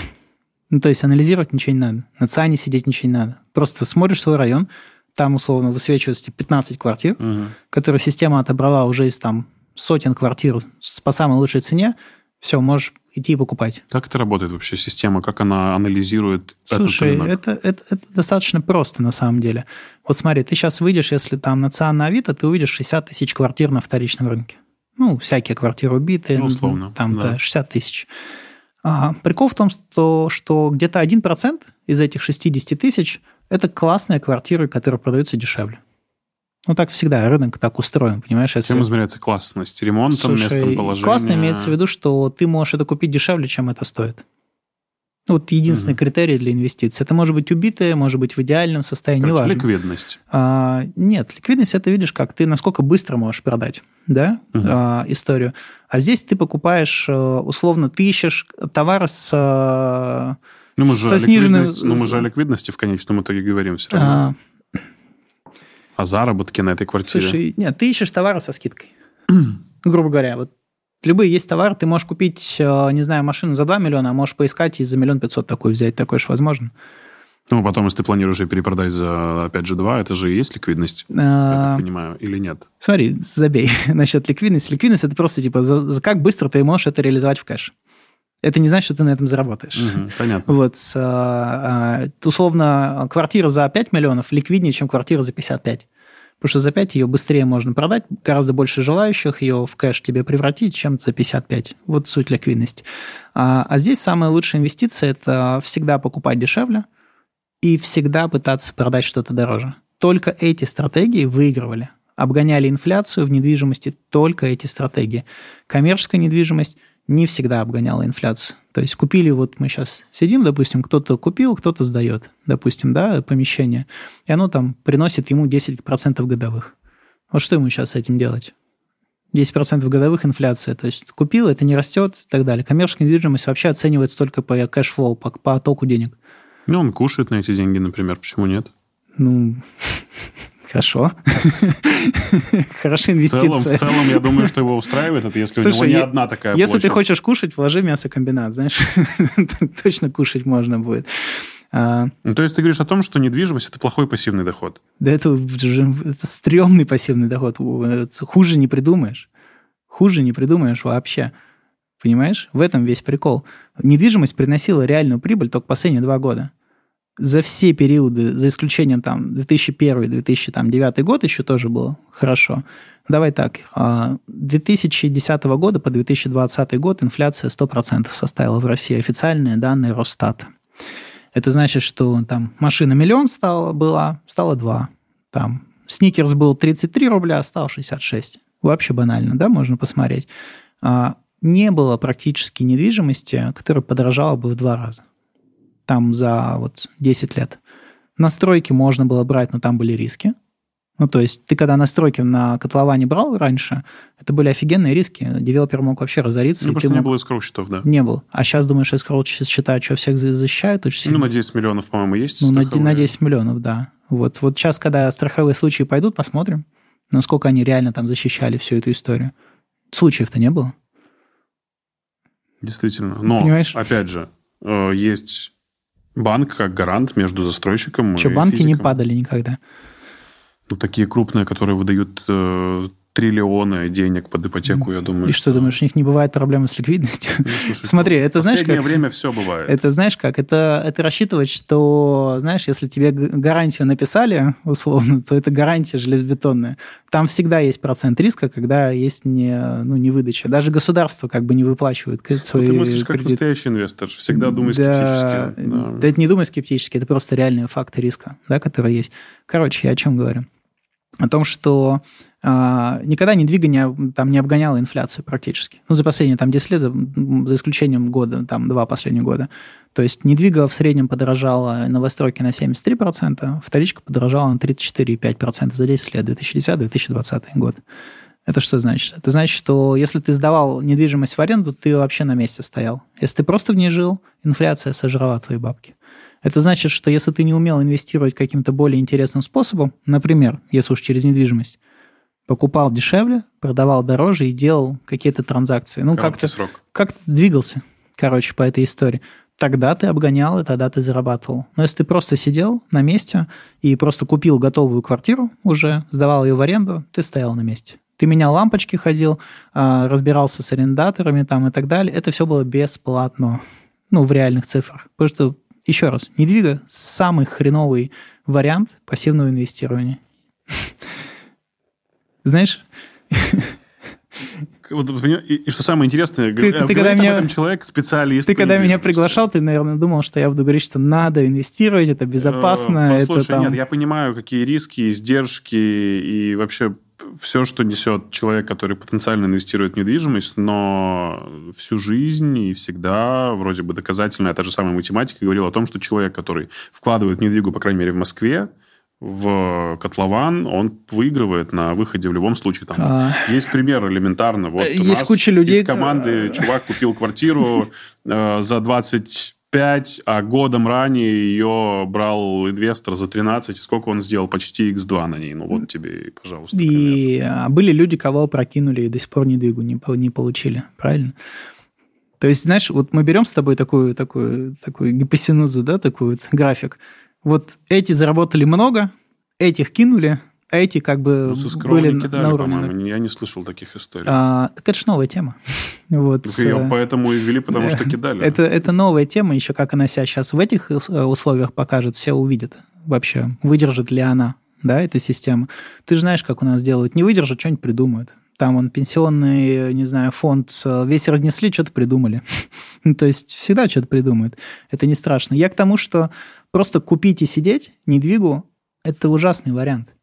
Ну, то есть анализировать ничего не надо. На ЦАНе сидеть ничего не надо. Просто смотришь свой район, там условно высвечиваются 15 квартир, угу. которые система отобрала уже из там сотен квартир по самой лучшей цене, все, можешь идти и покупать. Как это работает вообще, система? Как она анализирует Слушай, этот рынок? Это, это, это достаточно просто на самом деле. Вот смотри, ты сейчас выйдешь, если там на ЦИАН на Авито, ты увидишь 60 тысяч квартир на вторичном рынке. Ну, всякие квартиры убитые. Ну, условно. Там, да, да 60 тысяч. Ага. Прикол в том, что, что где-то 1% из этих 60 тысяч – это классные квартиры, которые продаются дешевле. Ну, так всегда, рынок так устроен, понимаешь? Если... Чем измеряется классность? Ремонтом, Слушай, местом положения? Классно имеется в виду, что ты можешь это купить дешевле, чем это стоит. Вот единственный угу. критерий для инвестиций. Это может быть убитое, может быть в идеальном состоянии, Короче, неважно. ликвидность. А, нет, ликвидность это видишь, как ты насколько быстро можешь продать, да, угу. а, историю. А здесь ты покупаешь, э, условно, ты ищешь товар с э, ну, мы же со сниженной... Ну, мы же о ликвидности в конечном итоге говорим все равно. А... О заработке на этой квартире. Слушай, нет, ты ищешь товары со скидкой. [CLEARS THROAT] Грубо говоря, вот любые есть товары, ты можешь купить, э, не знаю, машину за 2 миллиона, а можешь поискать и за миллион пятьсот такой взять, такое же возможно. Ну, потом, если ты планируешь ее перепродать за, опять же, 2, это же и есть ликвидность, а... я так понимаю, или нет? Смотри, забей [LAUGHS] насчет ликвидности. Ликвидность – это просто, типа, за, за как быстро ты можешь это реализовать в кэш. Это не значит, что ты на этом заработаешь. Угу, понятно. Вот, а, а, условно, квартира за 5 миллионов ликвиднее, чем квартира за 55. Потому что за 5 ее быстрее можно продать, гораздо больше желающих ее в кэш тебе превратить, чем за 55. Вот суть ликвидности. А, а здесь самая лучшая инвестиция – это всегда покупать дешевле и всегда пытаться продать что-то дороже. Только эти стратегии выигрывали. Обгоняли инфляцию в недвижимости только эти стратегии. Коммерческая недвижимость – не всегда обгоняла инфляцию. То есть купили, вот мы сейчас сидим, допустим, кто-то купил, кто-то сдает, допустим, да, помещение, и оно там приносит ему 10% годовых. Вот что ему сейчас с этим делать? 10% годовых инфляция. То есть купил, это не растет и так далее. Коммерческая недвижимость вообще оценивается только по cash flow, по, по оттоку денег. Ну, он кушает на эти деньги, например. Почему нет? Ну, [LAUGHS] Хорошо. [LAUGHS] Хорошая инвестиция. В целом, в целом, я думаю, что его устраивает, это если Слушай, у него не одна такая Если площадь. ты хочешь кушать, вложи мясокомбинат, знаешь, [LAUGHS] точно кушать можно будет. А, ну, то есть ты говоришь о том, что недвижимость – это плохой пассивный доход? Да это, это стрёмный пассивный доход. Хуже не придумаешь. Хуже не придумаешь вообще. Понимаешь? В этом весь прикол. Недвижимость приносила реальную прибыль только последние два года за все периоды, за исключением там 2001-2009 год еще тоже было хорошо. Давай так, 2010 а, года по 2020 год инфляция 100% составила в России официальные данные Росстата. Это значит, что там машина миллион стала, была, стала 2. Там сникерс был 33 рубля, стал 66. Вообще банально, да, можно посмотреть. А, не было практически недвижимости, которая подорожала бы в два раза там за вот 10 лет. Новостройки можно было брать, но там были риски. Ну, то есть ты когда новостройки на котловане брал раньше, это были офигенные риски. Девелопер мог вообще разориться. Ну, потому что ты не мог- было эскроу счетов, да. Не был. А сейчас думаешь, эскроу считаешь, что всех за- защищают очень Ну, сильно? на 10 миллионов, по-моему, есть Ну, на, страховые. на 10 миллионов, да. Вот, вот сейчас, когда страховые случаи пойдут, посмотрим, насколько они реально там защищали всю эту историю. Случаев-то не было. Действительно. Но, Понимаешь? опять же, э, есть банк как гарант между застройщиком Что, и банки не падали никогда. Ну, такие крупные, которые выдают э, триллионы денег под ипотеку, я думаю. И что, думаешь, у них не бывает проблемы с ликвидностью? Ну, слушай, Смотри, это в знаешь последнее как? время все бывает. Это знаешь как? Это, это рассчитывать, что, знаешь, если тебе гарантию написали, условно, то это гарантия железобетонная. Там всегда есть процент риска, когда есть не, ну, не выдача. Даже государство как бы не выплачивает к- Ну, свои ты мыслишь как кредиты. настоящий инвестор. Всегда думай Да, скептически. Да. да это не думай скептически, это просто реальные факты риска, да, которые есть. Короче, я о чем говорю? О том, что а, никогда не, там, не обгоняла инфляцию практически. Ну, за последние там 10 лет, за, за исключением года, там, два последних года. То есть недвига в среднем подорожала новостройки на 73%, вторичка подорожала на 34,5% за 10 лет, 2010-2020 год. Это что значит? Это значит, что если ты сдавал недвижимость в аренду, ты вообще на месте стоял. Если ты просто в ней жил, инфляция сожрала твои бабки. Это значит, что если ты не умел инвестировать каким-то более интересным способом, например, если уж через недвижимость, покупал дешевле, продавал дороже и делал какие-то транзакции. Ну, как-то срок. как двигался, короче, по этой истории. Тогда ты обгонял, и тогда ты зарабатывал. Но если ты просто сидел на месте и просто купил готовую квартиру уже, сдавал ее в аренду, ты стоял на месте. Ты менял лампочки, ходил, а, разбирался с арендаторами там и так далее. Это все было бесплатно. Ну, в реальных цифрах. Потому что, еще раз, недвига – самый хреновый вариант пассивного инвестирования. [LAUGHS] Знаешь, Вот, и, и что самое интересное, Ты- ты когда меня- человек, специалист. ты когда меня приглашал, ты, наверное, думал, что я буду говорить, что надо инвестировать, это безопасно, Э, это Послушай, там... нет, я понимаю, какие риски, издержки и вообще все, что несет человек, который потенциально инвестирует в недвижимость, но всю жизнь и всегда вроде бы доказательная та же самая математика говорила о том, что человек, который вкладывает в недвигу, по крайней мере, в Москве, в котлован, он выигрывает на выходе в любом случае. Там А, есть пример элементарно. Вот у Есть куча людей, из команды чувак купил квартиру э, за 25, а годом ранее ее брал инвестор за 13. Сколько он сделал? Почти x2 на ней. Ну вот тебе, пожалуйста. пример. И а, были люди, кого прокинули и до сих пор не, по- не получили, правильно? То есть, знаешь, вот мы берем с тобой такую, такую, такую гипосинузу, да, такой вот график. Вот эти заработали много, этих кинули, эти как бы Ну, со были на- кидали, на уровне. по-моему. Я не слышал таких историй. А, так это же новая тема. [LAUGHS] Вот, Так ее э, поэтому и ввели, потому что [LAUGHS] кидали. Это, это новая тема, еще как она себя сейчас в этих э, условиях покажет, все увидят вообще, выдержит ли она, да, эта система. Ты же знаешь, как у нас делают. Не выдержат, что-нибудь придумают. Там он пенсионный, не знаю, фонд э, весь разнесли, что-то придумали. [LAUGHS] Ну, То есть всегда что-то придумают. Это не страшно. Я к тому, что просто купить и сидеть, недвигу, это ужасный вариант.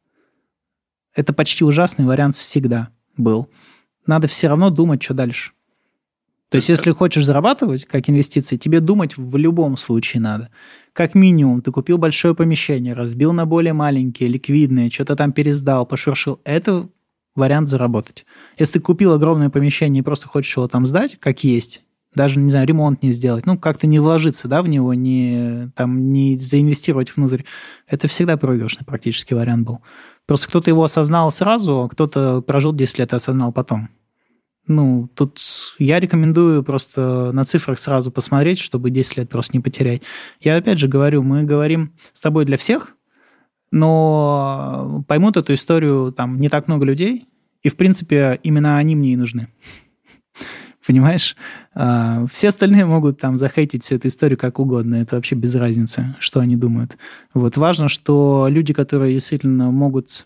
Это почти ужасный вариант всегда был. Надо все равно думать, что дальше. То есть, если хочешь зарабатывать как инвестиции, тебе думать в любом случае надо. Как минимум, ты купил большое помещение, разбил на более маленькие, ликвидные, что-то там пересдал, пошуршил. Это вариант заработать. Если ты купил огромное помещение и просто хочешь его там сдать, как есть, даже, не знаю, ремонт не сделать, ну, как-то не вложиться, да, в него, не, там, не заинвестировать внутрь, это всегда проигрышный практически вариант был. Просто кто-то его осознал сразу, а кто-то прожил 10 лет и осознал потом. Ну, тут я рекомендую просто на цифрах сразу посмотреть, чтобы 10 лет просто не потерять. Я опять же говорю, мы говорим с тобой для всех, но поймут эту историю там не так много людей, и, в принципе, именно они мне и нужны. Понимаешь? А, Все остальные могут там захейтить всю эту историю как угодно. Это вообще без разницы, что они думают. Вот важно, что люди, которые действительно могут,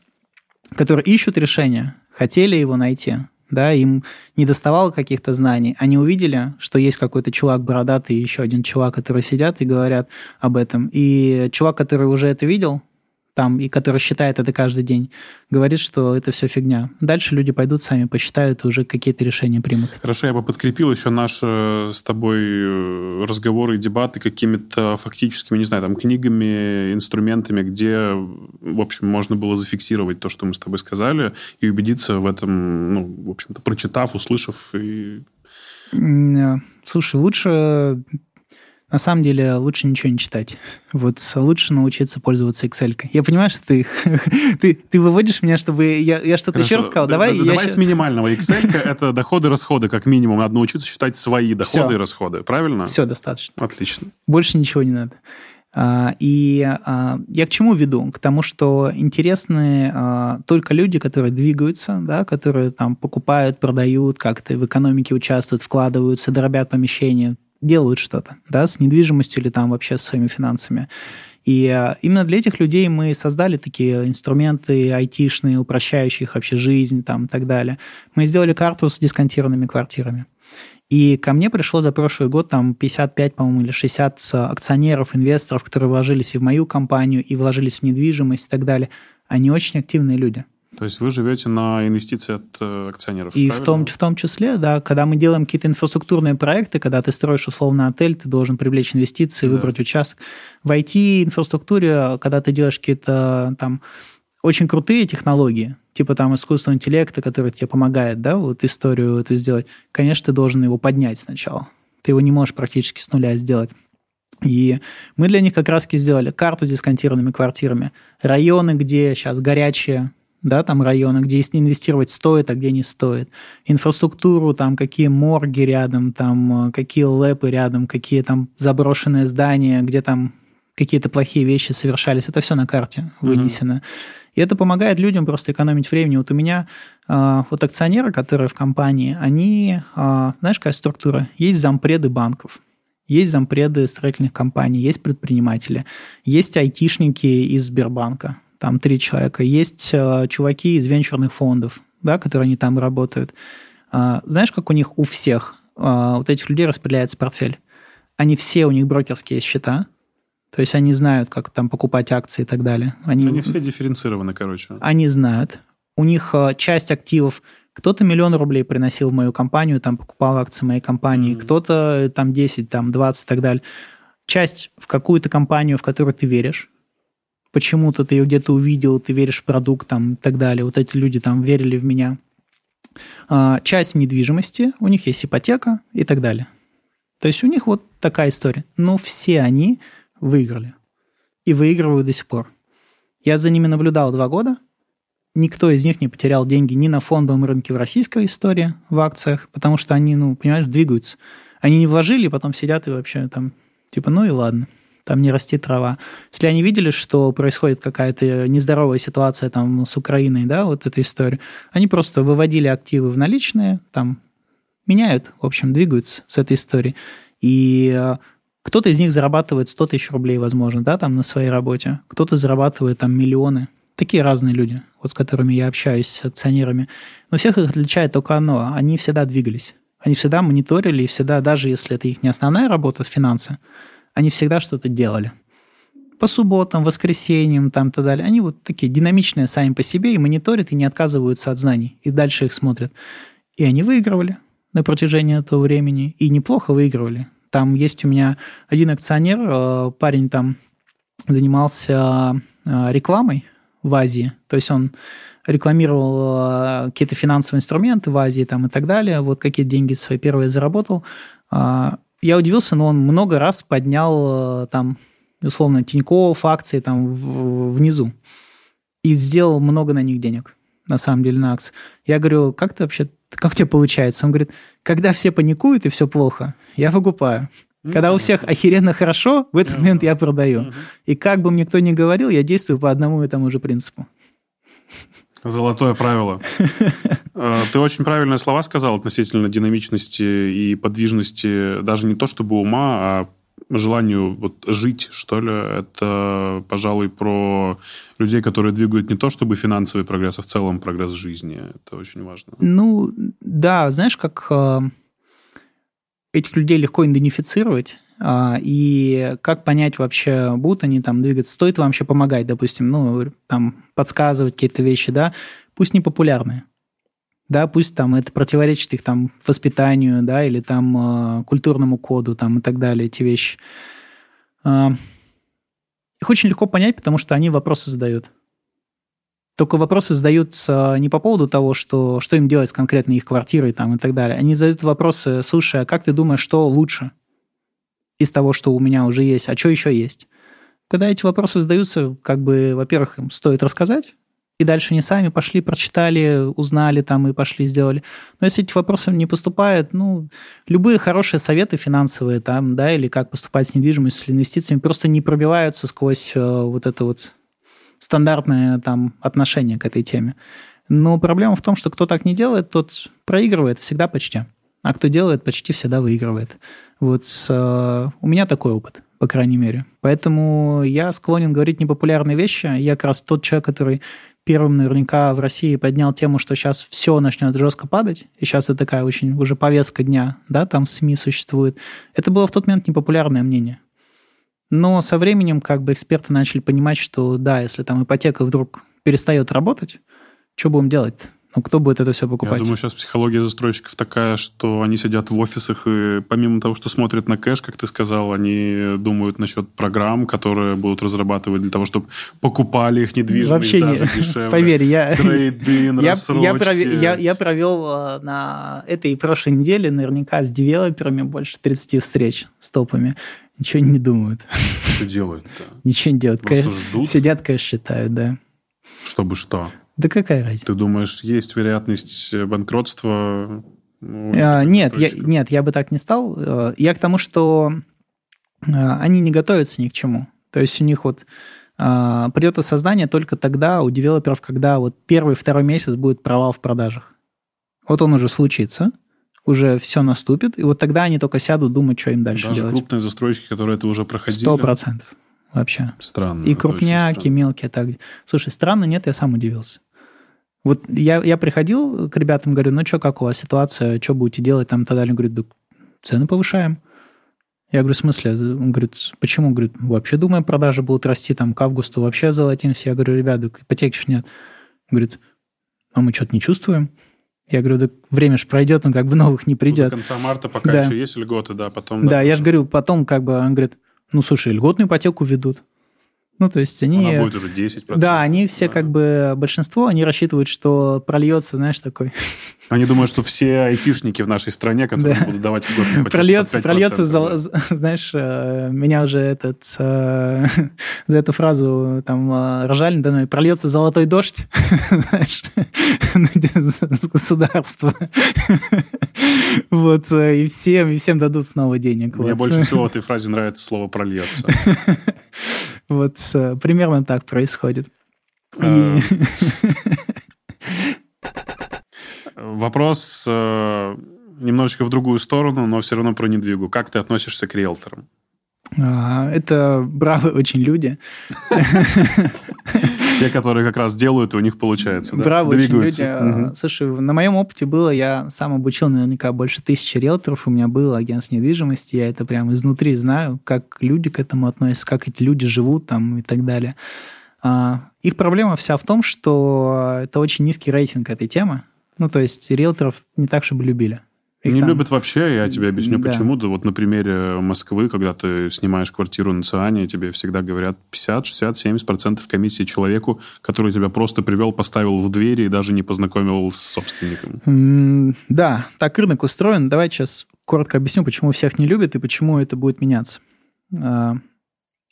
которые ищут решение, хотели его найти, да, им не доставало каких-то знаний, они увидели, что есть какой-то чувак бородатый и еще один чувак, которые сидят и говорят об этом. И чувак, который уже это видел, там, и который считает это каждый день, говорит, что это все фигня. Дальше люди пойдут сами, посчитают и уже какие-то решения примут. Хорошо, я бы подкрепил еще наши э, с тобой э, разговоры и дебаты какими-то фактическими, не знаю, там, книгами, инструментами, где, в общем, можно было зафиксировать то, что мы с тобой сказали, и убедиться в этом, ну, в общем-то, прочитав, услышав и э, Слушай, лучше на самом деле лучше ничего не читать. Вот лучше научиться пользоваться Excel. Я понимаю, что ты, [LAUGHS] ты, ты выводишь меня, чтобы я, я что-то еще рассказал. Давай, да, я давай щас... с минимального. Excel это доходы расходы, как минимум. Надо научиться считать свои доходы Все. и расходы. Правильно? Все, достаточно. Отлично. Больше ничего не надо. А, И а, я к чему веду? К тому, что интересны а, только люди, которые двигаются, да, которые там покупают, продают, как-то в экономике участвуют, вкладываются, дробят помещения, делают что-то, да, с недвижимостью или там вообще с своими финансами. И а, именно для этих людей мы создали такие инструменты айтишные, упрощающие их вообще жизнь там и так далее. Мы сделали карту с дисконтированными квартирами. И ко мне пришло за прошлый год там 55, по-моему, или 60 акционеров, инвесторов, которые вложились и в мою компанию, и вложились в недвижимость и так далее. Они очень активные люди. То есть вы живете на инвестиции от э, акционеров, И в том, в том числе, да, когда мы делаем какие-то инфраструктурные проекты, когда ты строишь условно отель, ты должен привлечь инвестиции, Да. выбрать участок. В IT-инфраструктуре, когда ты делаешь какие-то там очень крутые технологии, типа там искусственного интеллекта, который тебе помогает, да, вот историю эту сделать, конечно, ты должен его поднять сначала. Ты его не можешь практически с нуля сделать. И мы для них как раз сделали карту с дисконтированными квартирами, районы, где сейчас горячие, да, там районы, где если инвестировать стоит, а где не стоит, инфраструктуру, там какие морги рядом, там э, какие лэпы рядом, какие там заброшенные здания, где там какие-то плохие вещи совершались, это все на карте вынесено. И это помогает людям просто экономить времени. Вот у меня э, вот акционеры, которые в компании, они, э, знаешь, какая структура? Есть зампреды банков, есть зампреды строительных компаний, есть предприниматели, есть айтишники из Сбербанка, там три человека, есть э, чуваки из венчурных фондов, да, которые они там работают. А, знаешь, как у них у всех а, вот этих людей распределяется портфель? Они все, у них брокерские счета, то есть они знают, как там покупать акции и так далее. Они, Они все дифференцированы, короче. они знают. У них э, часть активов, кто-то миллион рублей приносил в мою компанию, там покупал акции моей компании, Мгм. кто-то э, там 10, там 20 и так далее. Часть в какую-то компанию, в которую ты веришь, почему-то ты ее где-то увидел, ты веришь в продукт там и так далее. Вот эти люди там верили в меня. А, Часть недвижимости, у них есть ипотека и так далее. То есть у них вот такая история. Но все они выиграли. И выигрывают до сих пор. Я за ними наблюдал два года. Никто из них не потерял деньги ни на фондовом рынке в российской истории, в акциях, потому что они, ну, понимаешь, двигаются. Они не вложили, потом сидят и вообще там, типа, ну и ладно, там не растет трава. Если они видели, что происходит какая-то нездоровая ситуация там с Украиной, да, вот эта история, они просто выводили активы в наличные, там, меняют, в общем, двигаются с этой историей. И э, кто-то из них зарабатывает 100 тысяч рублей, возможно, да, там на своей работе. Кто-то зарабатывает там миллионы. Такие разные люди, вот с которыми я общаюсь, с акционерами. Но всех их отличает только одно. Они всегда двигались. Они всегда мониторили, и всегда, даже если это их не основная работа, финансы, они всегда что-то делали. По субботам, воскресеньям, там так далее. Они вот такие динамичные сами по себе и мониторят, и не отказываются от знаний. И дальше их смотрят. И они выигрывали на протяжении этого времени. И неплохо выигрывали. Там есть у меня один акционер, э, парень там занимался э, рекламой в Азии. То есть он рекламировал э, какие-то финансовые инструменты в Азии там и так далее. Вот какие деньги свои первые заработал. Я удивился, но он много раз поднял э, там, условно, Тинькофф, акции там в- внизу. И сделал много на них денег, на самом деле, на акции. Я говорю, как ты вообще, как у тебя получается? Он говорит, когда все паникуют и все плохо, я выкупаю. Когда у всех охеренно хорошо, в этот момент я продаю. И как бы мне кто ни говорил, я действую по одному и тому же принципу. Золотое правило. [LAUGHS] Э, Ты очень правильные слова сказал относительно динамичности и подвижности, даже не то чтобы ума, а желанию вот жить, что ли. Это, пожалуй, про людей, которые двигают не то чтобы финансовый прогресс, а в целом прогресс жизни. Это очень важно. Ну, да, знаешь, как... этих людей легко идентифицировать, а, и как понять вообще, будут они там двигаться, стоит вам вообще помогать, допустим, ну, там, подсказывать какие-то вещи, да, пусть не популярные, да, пусть там это противоречит их там воспитанию, да, или там а, культурному коду, там и так далее, эти вещи. А, их очень легко понять, потому что они вопросы задают. Только вопросы задаются не по поводу того, что, что им делать с конкретной их квартирой там, и так далее. Они задают вопросы, слушай, а как ты думаешь, что лучше из того, что у меня уже есть, а что еще есть? Когда эти вопросы задаются, как бы, во-первых, им стоит рассказать, и дальше они сами пошли, прочитали, узнали там и пошли, сделали. Но если этих вопросов не поступает, ну, любые хорошие советы финансовые там, да, или как поступать с недвижимостью или инвестициями, просто не пробиваются сквозь э, вот это вот стандартное там отношение к этой теме. Но проблема в том, что кто так не делает, тот проигрывает всегда почти. А кто делает, почти всегда выигрывает. Вот э, у меня такой опыт, по крайней мере. Поэтому я склонен говорить непопулярные вещи. Я как раз тот человек, который первым наверняка в России поднял тему, что сейчас все начнет жестко падать, и сейчас это такая очень уже повестка дня, да, там в СМИ существует. Это было в тот момент непопулярное мнение. Но со временем как бы эксперты начали понимать, что да, если там ипотека вдруг перестает работать, что будем делать? Ну, кто будет это все покупать? Я думаю, сейчас психология застройщиков такая, что они сидят в офисах и помимо того, что смотрят на кэш, как ты сказал, они думают насчет программ, которые будут разрабатывать для того, чтобы покупали их недвижимость Вообще даже не... дешевле. Поверь, я... Трейдин, [LAUGHS] я, я, провел, я, я провел э, на этой и прошлой неделе наверняка с девелоперами больше 30 встреч с топами. Ничего не думают. Что делают-то? Ничего не делают. Просто Кэш- ждут? Сидят, кэш считают, да. Чтобы что? Да какая разница? Ты думаешь, есть вероятность банкротства? ну, А, Нет, я, нет, я бы так не стал. Э, Я к тому, что э, они не готовятся ни к чему. То есть у них вот а, придет осознание только тогда у девелоперов, когда вот первый, второй месяц будет провал в продажах. Вот он уже случится, уже все наступит, и вот тогда они только сядут думать, что им дальше Даже делать. крупные застройщики, которые это уже проходили. Сто процентов вообще. Странно. И крупняки, странно. мелкие так. Слушай, странно, нет, я сам удивился. Вот я, я приходил к ребятам, говорю, ну что, как у вас ситуация, что будете делать там и так далее. Он говорит, да цены повышаем. Я говорю, в смысле? Он говорит, почему? Он говорит, вообще думаем, продажи будут расти там к августу, вообще золотимся. Я говорю, ребята, ипотеки ж нет. Он говорит, а мы что-то не чувствуем. Я говорю, да время же пройдет, он как бы новых не Ну, придет. До конца марта пока Да. еще есть льготы, да, потом... Да, я же говорю, потом как бы он говорит, ну слушай, льготную ипотеку ведут. Ну, то есть они... Она будет уже 10%. Да, они все Да. как бы, большинство, они рассчитывают, что прольется, знаешь, такой... [LAUGHS] Они думают, что все айтишники в нашей стране, которые Да. будут давать льготную ипотеку Прольется, под 5%, прольется, за- за- знаешь, э, меня уже этот, э, [LAUGHS] за эту фразу там э, ржали надо мной, прольется золотой дождь, [LAUGHS] знаешь, с государства. Вот, э, и всем, и всем дадут снова денег. Мне вот. больше всего в этой фразе нравится слово «прольется». Вот э, примерно так происходит. Э, И- Вопрос э, немножечко в другую сторону, но все равно про недвигу. Как ты относишься к риэлторам? А, Это бравые [LAUGHS] очень люди. Те, которые как раз делают, и у них получается, да? Браво, очень люди. А, Слушай, на моем опыте было, я сам обучил наверняка больше тысячи риэлторов, у меня было агентство недвижимости, я это прямо изнутри знаю, как люди к этому относятся, как эти люди живут там и так далее. А, Их проблема вся в том, что это очень низкий рейтинг этой темы. Ну, то есть риэлторов не так, чтобы любили. Их Не там- любят вообще, я тебе объясню, Да. почему. Да вот на примере Москвы, когда ты снимаешь квартиру на Циане, тебе всегда говорят 50, 60, 70 процентов комиссии человеку, который тебя просто привел, поставил в двери и даже не познакомил с собственником. Да, так рынок устроен. Давай сейчас коротко объясню, почему всех не любят и почему это будет меняться. А,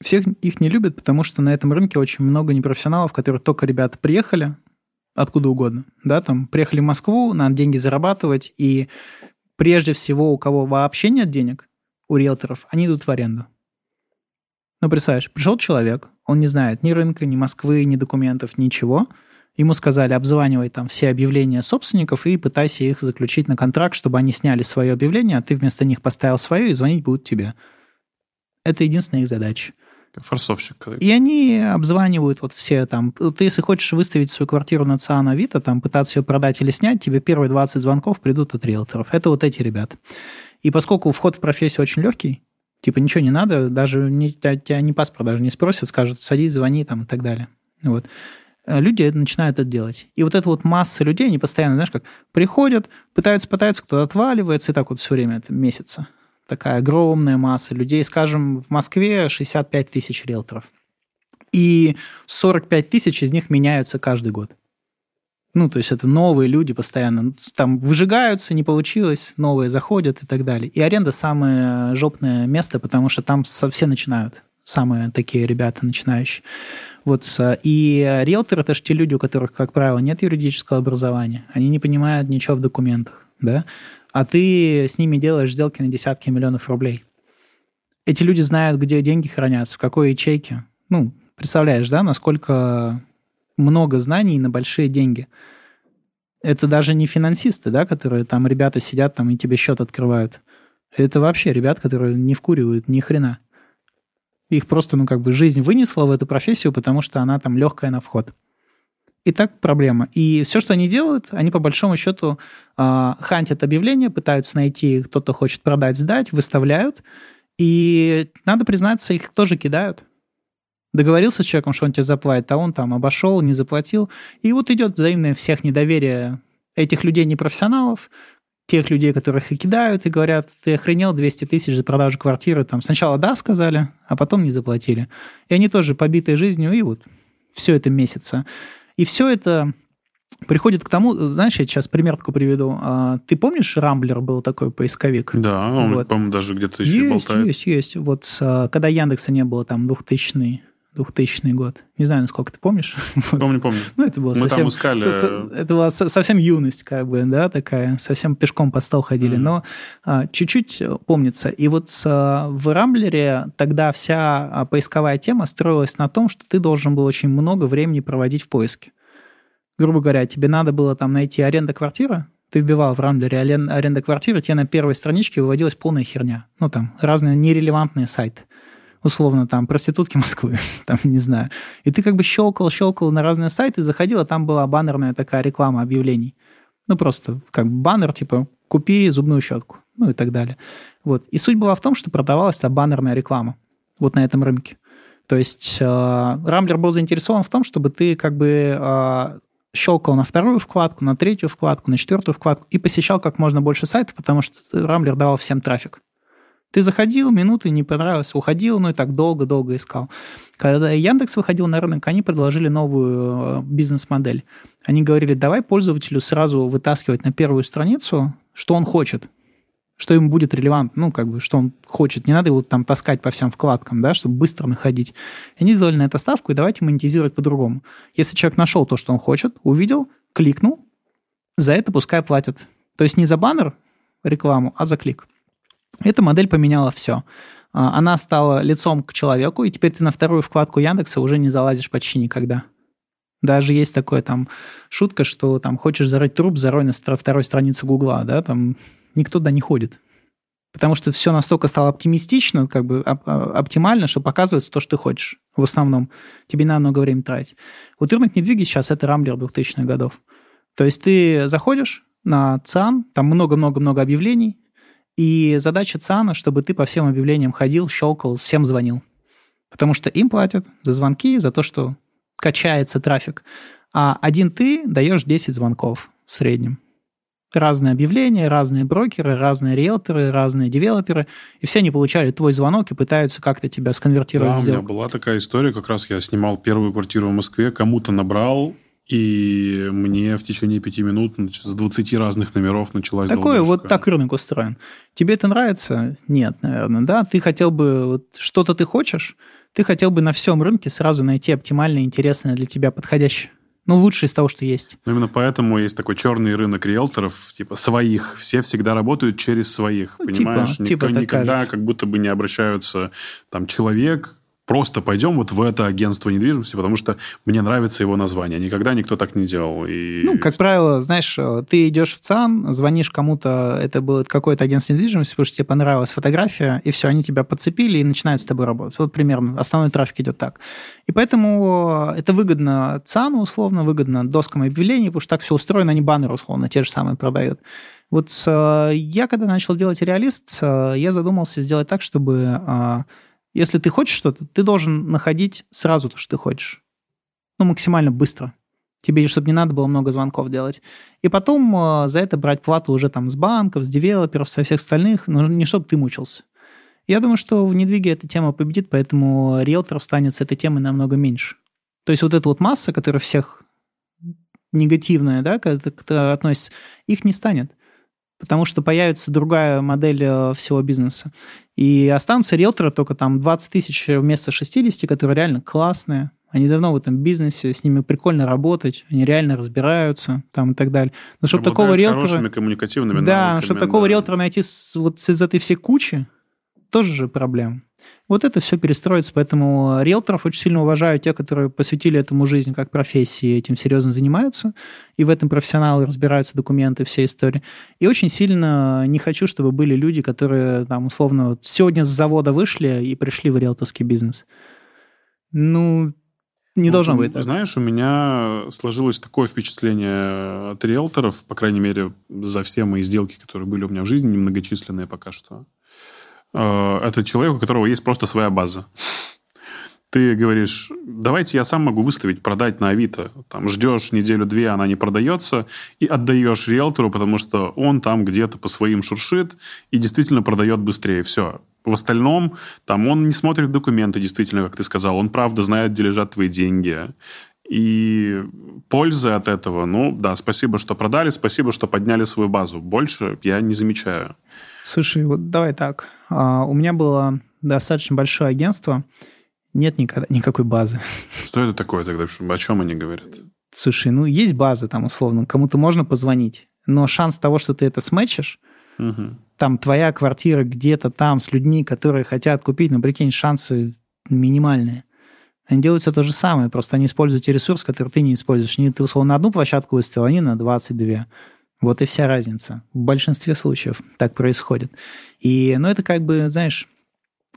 Всех их не любят, потому что на этом рынке очень много непрофессионалов, которые только ребята приехали, откуда угодно, да, там, приехали в Москву, надо деньги зарабатывать, и прежде всего, у кого вообще нет денег, у риэлторов, они идут в аренду. Ну, представляешь, пришел человек, он не знает ни рынка, ни Москвы, ни документов, ничего. Ему сказали, обзванивай там все объявления собственников и пытайся их заключить на контракт, чтобы они сняли свое объявление, а ты вместо них поставил свое, и звонить будут тебе. Это единственная их задача. Форсовщик. И они обзванивают вот все там. Ты, если хочешь выставить свою квартиру на ЦАН Авито, там, пытаться ее продать или снять, тебе первые 20 звонков придут от риэлторов. Это вот эти ребята. И поскольку вход в профессию очень легкий, типа ничего не надо, даже не, тебя не паспорт даже не спросят, скажут, садись, звони там и так далее. Вот. Э, люди начинают это делать. И вот эта вот масса людей, они постоянно, знаешь, как приходят, пытаются, пытаются, кто-то отваливается, и так вот все время, это месяца. Такая огромная масса людей. Скажем, в Москве 65 тысяч риэлторов. И 45 тысяч из них меняются каждый год. Ну, то есть это новые люди постоянно. Там выжигаются, не получилось, новые заходят и так далее. И аренда самое жопное место, потому что там все начинают. Самые такие ребята начинающие. Вот, и риэлторы это же те люди, у которых, как правило, нет юридического образования. Они не понимают ничего в документах, да? А ты с ними делаешь сделки на десятки миллионов рублей. Эти люди знают, где деньги хранятся, в какой ячейке. Ну, представляешь, да, насколько много знаний на большие деньги. Это даже не финансисты, да, которые там ребята сидят там и тебе счет открывают. Это вообще ребят, которые не вкуривают ни хрена. Их просто, ну, как бы жизнь вынесла в эту профессию, потому что она там легкая на вход. И так проблема. И все, что они делают, они по большому счету э, хантят объявления, пытаются найти, кто-то хочет продать, сдать, выставляют. И надо признаться, их тоже кидают договорился с человеком, что он тебе заплатит, а он там обошел, не заплатил. И вот идет взаимное всех недоверие этих людей непрофессионалов, тех людей, которых и кидают, и говорят, ты охренел 200 тысяч за продажу квартиры. Там сначала да сказали, а потом не заплатили. И они тоже побитые жизнью, и вот все это месяца. И все это приходит к тому, знаешь, я сейчас пример такой приведу. А, ты помнишь, Рамблер был такой поисковик? Да, он, вот. по-моему, даже где-то еще есть, болтает. Есть, есть. Вот а, когда Яндекса не было, там, 2000 2000 год. Не знаю, насколько ты помнишь. [LAUGHS] Помню, помню. Ну, это было Мы совсем... там искали... Со, это была совсем юность, как бы, да, такая. Совсем пешком по стол ходили. Mm-hmm. Но а, чуть-чуть помнится. И вот а, в Рамблере тогда вся а, поисковая тема строилась на том, что ты должен был очень много времени проводить в поиске. Грубо говоря, тебе надо было там найти аренда квартиры, ты вбивал в Рамблере аренда квартиры, тебе на первой страничке выводилась полная херня. Ну, там, разные нерелевантные сайты условно, там, проститутки Москвы, [LAUGHS] там, не знаю. И ты как бы щелкал, щелкал на разные сайты, заходил, а там была баннерная такая реклама объявлений. Ну, просто как баннер, типа, купи зубную щетку, ну и так далее. Вот. И суть была в том, что продавалась та баннерная реклама вот на этом рынке. То есть э, Рамблер был заинтересован в том, чтобы ты как бы э, щелкал на вторую вкладку, на третью вкладку, на четвертую вкладку и посещал как можно больше сайтов, потому что Рамблер давал всем трафик. Ты заходил, минуты не понравилось, уходил, ну и так долго-долго искал. Когда Яндекс выходил на рынок, они предложили новую э, бизнес-модель. Они говорили, давай пользователю сразу вытаскивать на первую страницу, что он хочет, что ему будет релевантно, ну, как бы, что он хочет. Не надо его там таскать по всем вкладкам, да, чтобы быстро находить. И они сделали на это ставку, и давайте монетизировать по-другому. Если человек нашел то, что он хочет, увидел, кликнул, за это пускай платят. То есть не за баннер рекламу, а за клик. Эта модель поменяла все. А, она стала лицом к человеку, и теперь ты на вторую вкладку Яндекса уже не залазишь почти никогда. Даже есть такая там шутка, что там хочешь зарыть труп, зарой на второй странице Гугла, да, там никто туда не ходит. Потому что все настолько стало оптимистично, как бы а, оптимально, что показывается то, что ты хочешь в основном. Тебе надо много времени тратить. Вот рынок недвиги сейчас это рамблер 2000-х годов. То есть ты заходишь на ЦАН, там много-много-много объявлений, и задача ЦАНа, чтобы ты по всем объявлениям ходил, щелкал, всем звонил. Потому что им платят за звонки, за то, что качается трафик. А один ты даешь 10 звонков в среднем. Разные объявления, разные брокеры, разные риэлторы, разные девелоперы. И все они получали твой звонок и пытаются как-то тебя сконвертировать да, у меня была такая история, как раз я снимал первую квартиру в Москве, кому-то набрал, и мне в течение пяти минут с 20 разных номеров началась Такое вот так рынок устроен. Тебе это нравится? Нет, наверное, да? Ты хотел бы... Вот, что-то ты хочешь? Ты хотел бы на всем рынке сразу найти оптимальное, интересное для тебя, подходящее. Ну, лучшее из того, что есть. Ну, именно поэтому есть такой черный рынок риэлторов, типа своих. Все всегда работают через своих, ну, типа, понимаешь? Типа, Никто, типа никогда кажется. как будто бы не обращаются там человек, просто пойдем вот в это агентство недвижимости, потому что мне нравится его название. Никогда никто так не делал. И... Ну, как правило, знаешь, ты идешь в ЦАН, звонишь кому-то, это будет какое-то агентство недвижимости, потому что тебе понравилась фотография, и все, они тебя подцепили и начинают с тобой работать. Вот примерно основной трафик идет так. И поэтому это выгодно ЦАНу, условно, выгодно доскам объявлений, потому что так все устроено, они баннеры, условно, те же самые продают. Вот э, я, когда начал делать реалист, э, я задумался сделать так, чтобы э, если ты хочешь что-то, ты должен находить сразу то, что ты хочешь. Ну, максимально быстро. Тебе, чтобы не надо было много звонков делать. И потом э, за это брать плату уже там с банков, с девелоперов, со всех остальных, но не чтобы ты мучился. Я думаю, что в недвиге эта тема победит, поэтому риэлторов станет с этой темой намного меньше. То есть вот эта вот масса, которая всех негативная, да, когда относится, их не станет потому что появится другая модель э, всего бизнеса. И останутся риэлторы только там 20 тысяч вместо 60, которые реально классные, они давно в этом бизнесе, с ними прикольно работать, они реально разбираются там и так далее. Но чтобы такого риэлтора... коммуникативными Да, чтобы такого да. риэлтора найти с, вот из этой всей кучи, тоже же проблема. Вот это все перестроится, поэтому риэлторов очень сильно уважаю, те, которые посвятили этому жизнь как профессии, этим серьезно занимаются, и в этом профессионалы разбираются, документы, все истории. И очень сильно не хочу, чтобы были люди, которые там условно вот сегодня с завода вышли и пришли в риэлторский бизнес. Ну, не ну, должно быть так. Знаешь, у меня сложилось такое впечатление от риэлторов, по крайней мере, за все мои сделки, которые были у меня в жизни, немногочисленные пока что, Э, это человек, у которого есть просто своя база. Ты говоришь, давайте я сам могу выставить, продать на Авито. Там ждешь неделю-две, она не продается, и отдаешь риэлтору, потому что он там где-то по своим шуршит и действительно продает быстрее. Все. В остальном, там он не смотрит документы, действительно, как ты сказал. Он правда знает, где лежат твои деньги. И пользы от этого, ну да, спасибо, что продали, спасибо, что подняли свою базу. Больше я не замечаю. Слушай, вот давай так. А, у меня было достаточно большое агентство, нет никогда, никакой базы. [LAUGHS] Что это такое тогда? О чем они говорят? Слушай, ну есть база там условно, кому-то можно позвонить, но шанс того, что ты это сметчишь, угу. там твоя квартира где-то там с людьми, которые хотят купить, ну прикинь, шансы минимальные. Они делают все то же самое, просто они используют те ресурсы, которые ты не используешь. Не ты, условно, на одну площадку выставил, они на 22. Вот и вся разница. В большинстве случаев так происходит. И, ну, это как бы, знаешь,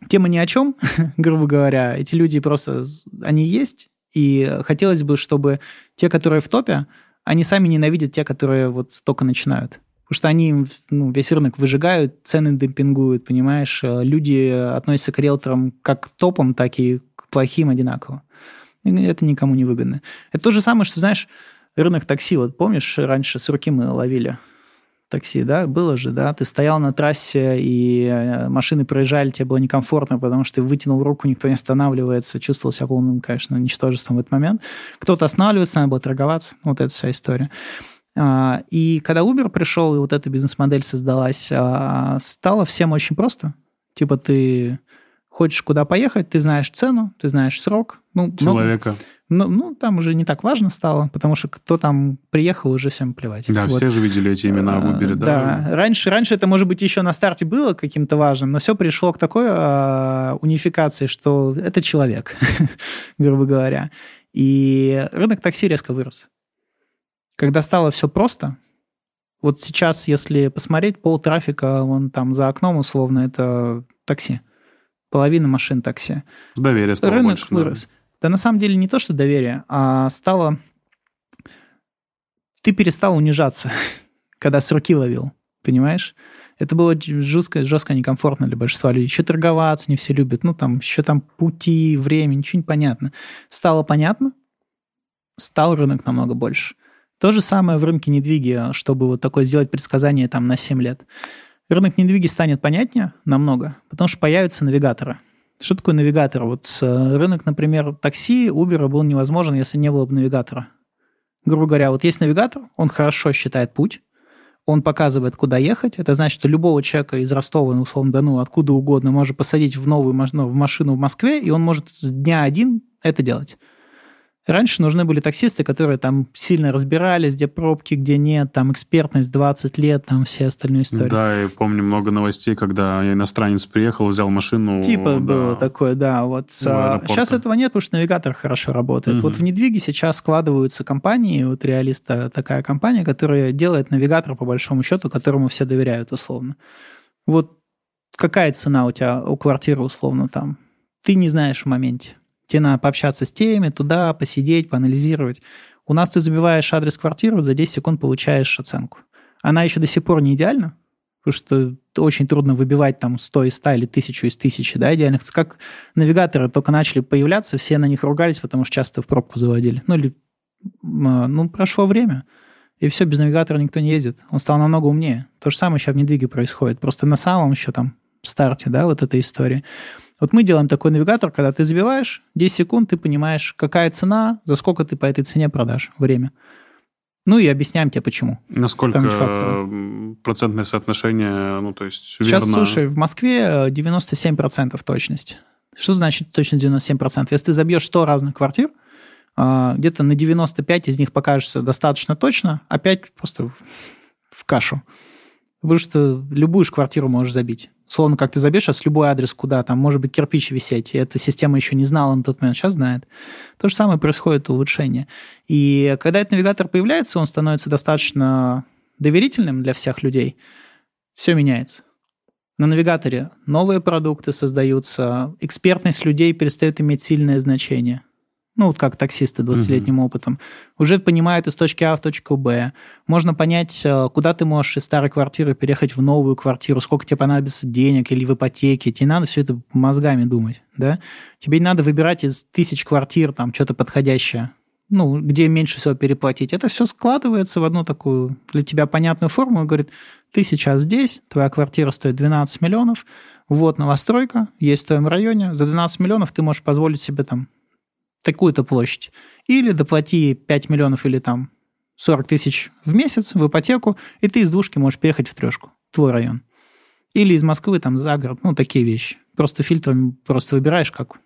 тема ни о чем, [LAUGHS] грубо говоря. Эти люди просто, они есть, и хотелось бы, чтобы те, которые в топе, они сами ненавидят те, которые вот только начинают. Потому что они ну, весь рынок выжигают, цены демпингуют, понимаешь? Люди относятся к риэлторам как к топам, так и к плохим одинаково. И это никому не выгодно. Это то же самое, что, знаешь, рынок такси, вот помнишь, раньше с руки мы ловили такси, да, было же, да, ты стоял на трассе, и э, машины проезжали, тебе было некомфортно, потому что ты вытянул руку, никто не останавливается, чувствовал себя полным, конечно, ничтожеством в этот момент. Кто-то останавливается, надо было торговаться, вот эта вся история. А, и когда Uber пришел, и вот эта бизнес-модель создалась, а, стало всем очень просто. Типа ты хочешь куда поехать, ты знаешь цену, ты знаешь срок. Ну, Человека. Ну, ну, там уже не так важно стало, потому что кто там приехал, уже всем плевать. Да, вот. все же видели эти имена в Uber, да? Да, раньше, раньше это, может быть, еще на старте было каким-то важным, но все пришло к такой э, унификации, что это человек, [LAUGHS] грубо говоря. И рынок такси резко вырос. Когда стало все просто, вот сейчас, если посмотреть, пол трафика, он там за окном, условно, это такси половина машин такси. Доверие стало Рынок больше, вырос. Да. Да на самом деле не то, что доверие, а стало... Ты перестал унижаться, [LAUGHS] когда с руки ловил, понимаешь? Это было жестко, жестко некомфортно для большинства людей. Еще торговаться не все любят. Ну, там, еще там пути, время, ничего не понятно. Стало понятно, стал рынок намного больше. То же самое в рынке недвиги, чтобы вот такое сделать предсказание там на 7 лет. Рынок недвиги станет понятнее намного, потому что появятся навигаторы. Что такое навигатор? Вот э, рынок, например, такси, Uber был невозможен, если не было бы навигатора. Грубо говоря, вот есть навигатор, он хорошо считает путь, он показывает, куда ехать. Это значит, что любого человека из Ростова, ну, условно, да, ну, откуда угодно, может посадить в новую ну, в машину в Москве, и он может с дня один это делать. Раньше нужны были таксисты, которые там сильно разбирались, где пробки, где нет, там экспертность 20 лет, там все остальные истории. Да, и помню много новостей, когда иностранец приехал, взял машину. Типа да, было такое, да. Вот а, сейчас этого нет, потому что навигатор хорошо работает. Угу. Вот в недвиге сейчас складываются компании, вот Реалиста такая компания, которая делает навигатор по большому счету, которому все доверяют условно. Вот какая цена у тебя у квартиры условно там? Ты не знаешь в моменте. Тебе надо пообщаться с теми, туда, посидеть, поанализировать. У нас ты забиваешь адрес квартиры, за 10 секунд получаешь оценку. Она еще до сих пор не идеальна, потому что очень трудно выбивать там 100 из 100 или 1000 из 1000, да, идеальных. Как навигаторы только начали появляться, все на них ругались, потому что часто в пробку заводили. Ну, или, а, ну, прошло время, и все, без навигатора никто не ездит. Он стал намного умнее. То же самое сейчас в недвиге происходит. Просто на самом еще там старте, да, вот этой истории. Вот мы делаем такой навигатор, когда ты забиваешь, 10 секунд ты понимаешь, какая цена, за сколько ты по этой цене продашь время. Ну и объясняем тебе, почему. Насколько процентное соотношение, ну то есть верно... Сейчас, слушай, в Москве 97% э, точность. Что значит точность 97%? Если ты забьешь 100 разных квартир, э, где-то на 95 из них покажется достаточно точно, а 5 просто в кашу. Потому что любую же квартиру можешь забить. Словно как ты забьешь сейчас любой адрес, куда там может быть кирпич висеть, и эта система еще не знала на тот момент, сейчас знает. То же самое происходит улучшение. И когда этот навигатор появляется, он становится достаточно доверительным для всех людей, все меняется. На навигаторе новые продукты создаются, экспертность людей перестает иметь сильное значение ну вот как таксисты 20-летним угу. опытом, уже понимают из точки А в точку Б. Можно понять, э, куда ты можешь из старой квартиры переехать в новую квартиру, сколько тебе понадобится денег или в ипотеке. Тебе надо все это мозгами думать, да? Тебе не надо выбирать из тысяч квартир там что-то подходящее, ну, где меньше всего переплатить. Это все складывается в одну такую для тебя понятную форму и говорит, ты сейчас здесь, твоя квартира стоит 12 миллионов, вот новостройка, есть в твоем районе, за 12 миллионов ты можешь позволить себе там такую-то площадь. Или доплати 5 миллионов или там 40 тысяч в месяц в ипотеку, и ты из двушки можешь переехать в трешку, твой район. Или из Москвы там за город, ну, такие вещи. Просто фильтрами просто выбираешь, как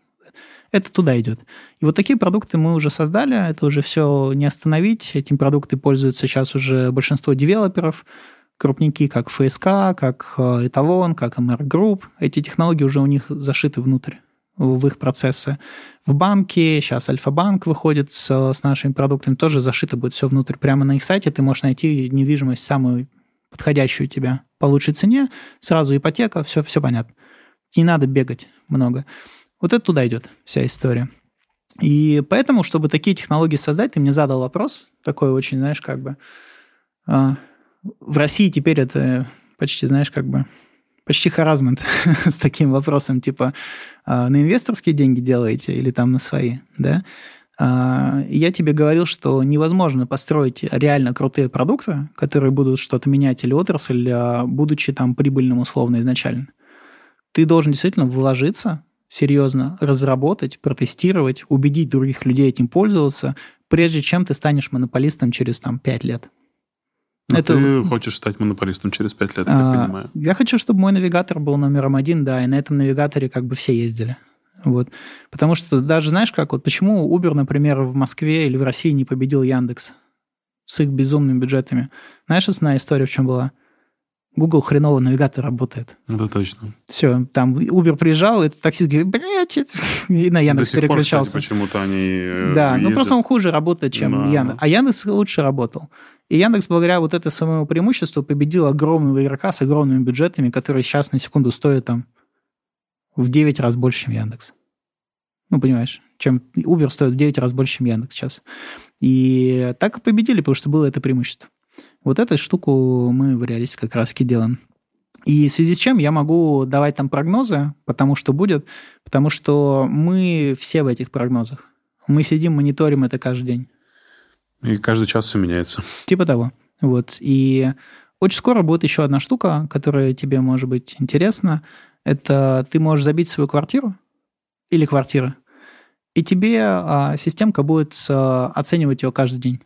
это туда идет. И вот такие продукты мы уже создали, это уже все не остановить. Этим продукты пользуются сейчас уже большинство девелоперов, крупники, как ФСК, как э, Эталон, как MR Group. Эти технологии уже у них зашиты внутрь в их процессы. В банке, сейчас Альфа-банк выходит с, с нашими продуктами, тоже зашито будет все внутрь. Прямо на их сайте ты можешь найти недвижимость самую подходящую тебе по лучшей цене, сразу ипотека, все, все понятно. Не надо бегать много. Вот это туда идет вся история. И поэтому, чтобы такие технологии создать, ты мне задал вопрос, такой очень, знаешь, как бы... Э, в России теперь это почти, знаешь, как бы почти харазмент [LAUGHS] с таким вопросом, типа, «А, на инвесторские деньги делаете или там на свои, да? А, я тебе говорил, что невозможно построить реально крутые продукты, которые будут что-то менять или отрасль, а, будучи там прибыльным условно изначально. Ты должен действительно вложиться серьезно, разработать, протестировать, убедить других людей этим пользоваться, прежде чем ты станешь монополистом через там 5 лет. Но это... ты хочешь стать монополистом через пять лет, я а, так понимаю. Я хочу, чтобы мой навигатор был номером один, да, и на этом навигаторе как бы все ездили. Вот. Потому что даже, знаешь, как вот почему Uber, например, в Москве или в России не победил Яндекс с их безумными бюджетами? Знаешь, основная история в чем была? Google хреново навигатор работает. Это точно. Все, там Uber приезжал, и таксист говорит, блядь, [LAUGHS] и на Яндекс До переключался. Пор, кстати, почему-то они э, Да, ездят. ну просто он хуже работает, чем да. Яндекс. А Яндекс лучше работал. И Яндекс, благодаря вот этому своему преимуществу, победил огромного игрока с огромными бюджетами, которые сейчас на секунду стоят там в 9 раз больше, чем Яндекс. Ну, понимаешь, чем Uber стоит в 9 раз больше, чем Яндекс сейчас. И так и победили, потому что было это преимущество. Вот эту штуку мы в реалисте как раз-таки делаем. И в связи с чем я могу давать там прогнозы, потому что будет, потому что мы все в этих прогнозах. Мы сидим, мониторим это каждый день. И каждый час все меняется. Типа того. Вот. И очень скоро будет еще одна штука, которая тебе может быть интересна. Это ты можешь забить свою квартиру или квартиры, и тебе а, системка будет а, оценивать ее каждый день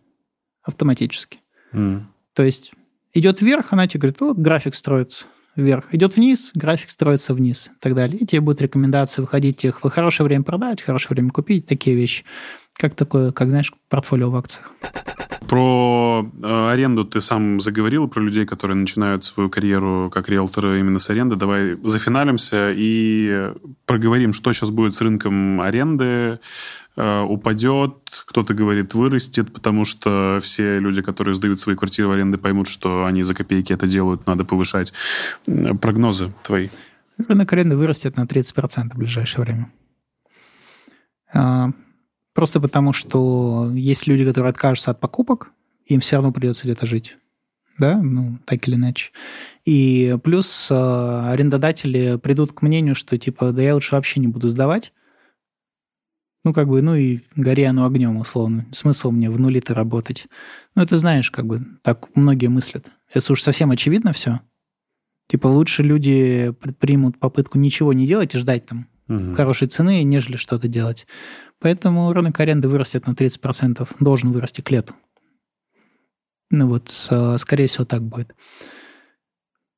автоматически. Mm. То есть идет вверх, она тебе говорит, вот график строится вверх. Идет вниз, график строится вниз и так далее. И тебе будут рекомендации выходить их в хорошее время продать, в хорошее время купить, такие вещи. Как такое, как знаешь, портфолио в акциях. Про э, аренду ты сам заговорил, про людей, которые начинают свою карьеру как риэлторы именно с аренды. Давай зафиналимся и проговорим, что сейчас будет с рынком аренды, э, упадет, кто-то говорит вырастет, потому что все люди, которые сдают свои квартиры в аренду, поймут, что они за копейки это делают, надо повышать. Прогнозы твои. Рынок аренды вырастет на 30% в ближайшее время. Просто потому, что есть люди, которые откажутся от покупок, им все равно придется где-то жить. да, ну, так или иначе. И плюс э, арендодатели придут к мнению, что, типа, да я лучше вообще не буду сдавать, ну, как бы, ну и гори оно огнем, условно. Смысл мне в нули-то работать. Ну, это знаешь, как бы, так многие мыслят. Если уж совсем очевидно все, типа лучше люди предпримут попытку ничего не делать и ждать там угу. хорошей цены, нежели что-то делать. Поэтому рынок аренды вырастет на 30%, должен вырасти к лету. Ну вот, скорее всего, так будет.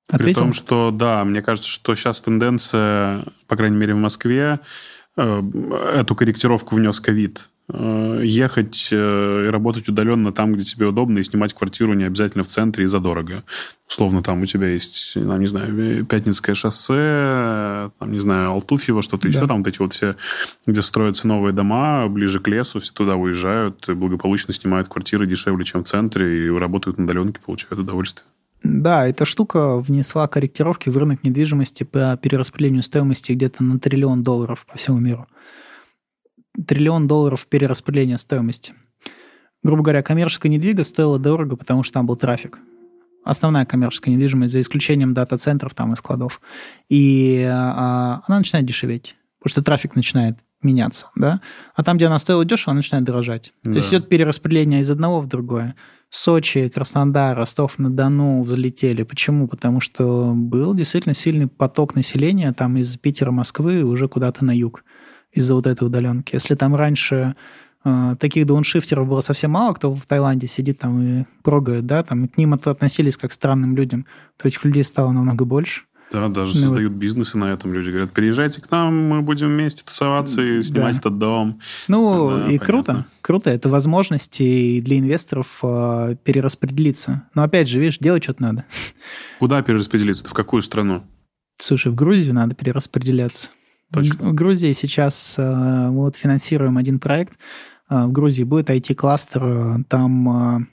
Ответил? При том, что, да, мне кажется, что сейчас тенденция, по крайней мере, в Москве, Э, эту корректировку внес ковид. Э, ехать э, и работать удаленно там, где тебе удобно, и снимать квартиру не обязательно в центре и задорого. Условно, там у тебя есть, там, не знаю, Пятницкое шоссе, там, не знаю, Алтуфьево, что-то да. еще, там вот эти вот все, где строятся новые дома, ближе к лесу, все туда уезжают, и благополучно снимают квартиры дешевле, чем в центре, и работают на удаленке, получают удовольствие. Да, эта штука внесла корректировки в рынок недвижимости по перераспределению стоимости где-то на триллион долларов по всему миру. Триллион долларов перераспределения стоимости. Грубо говоря, коммерческая недвига стоила дорого, потому что там был трафик. Основная коммерческая недвижимость, за исключением дата-центров там и складов. И а, она начинает дешеветь, потому что трафик начинает меняться, да? А там, где она стоила дешево, она начинает дорожать. Да. То есть идет перераспределение из одного в другое. Сочи, Краснодар, Ростов-на-Дону взлетели. Почему? Потому что был действительно сильный поток населения там из Питера, Москвы уже куда-то на юг из-за вот этой удаленки. Если там раньше э, таких дауншифтеров было совсем мало, кто в Таиланде сидит там и прогает, да, там и к ним относились как к странным людям, то этих людей стало намного больше. Да, даже ну, создают вот. бизнесы на этом. Люди говорят, приезжайте к нам, мы будем вместе тусоваться и снимать да. этот дом. Ну, да, и понятно. круто. Круто. Это возможности для инвесторов э, перераспределиться. Но опять же, видишь, делать что-то надо. Куда перераспределиться? В какую страну? Слушай, в Грузию надо перераспределяться. Точно. В Грузии сейчас э, мы вот финансируем один проект. Э, в Грузии будет IT-кластер. Там э,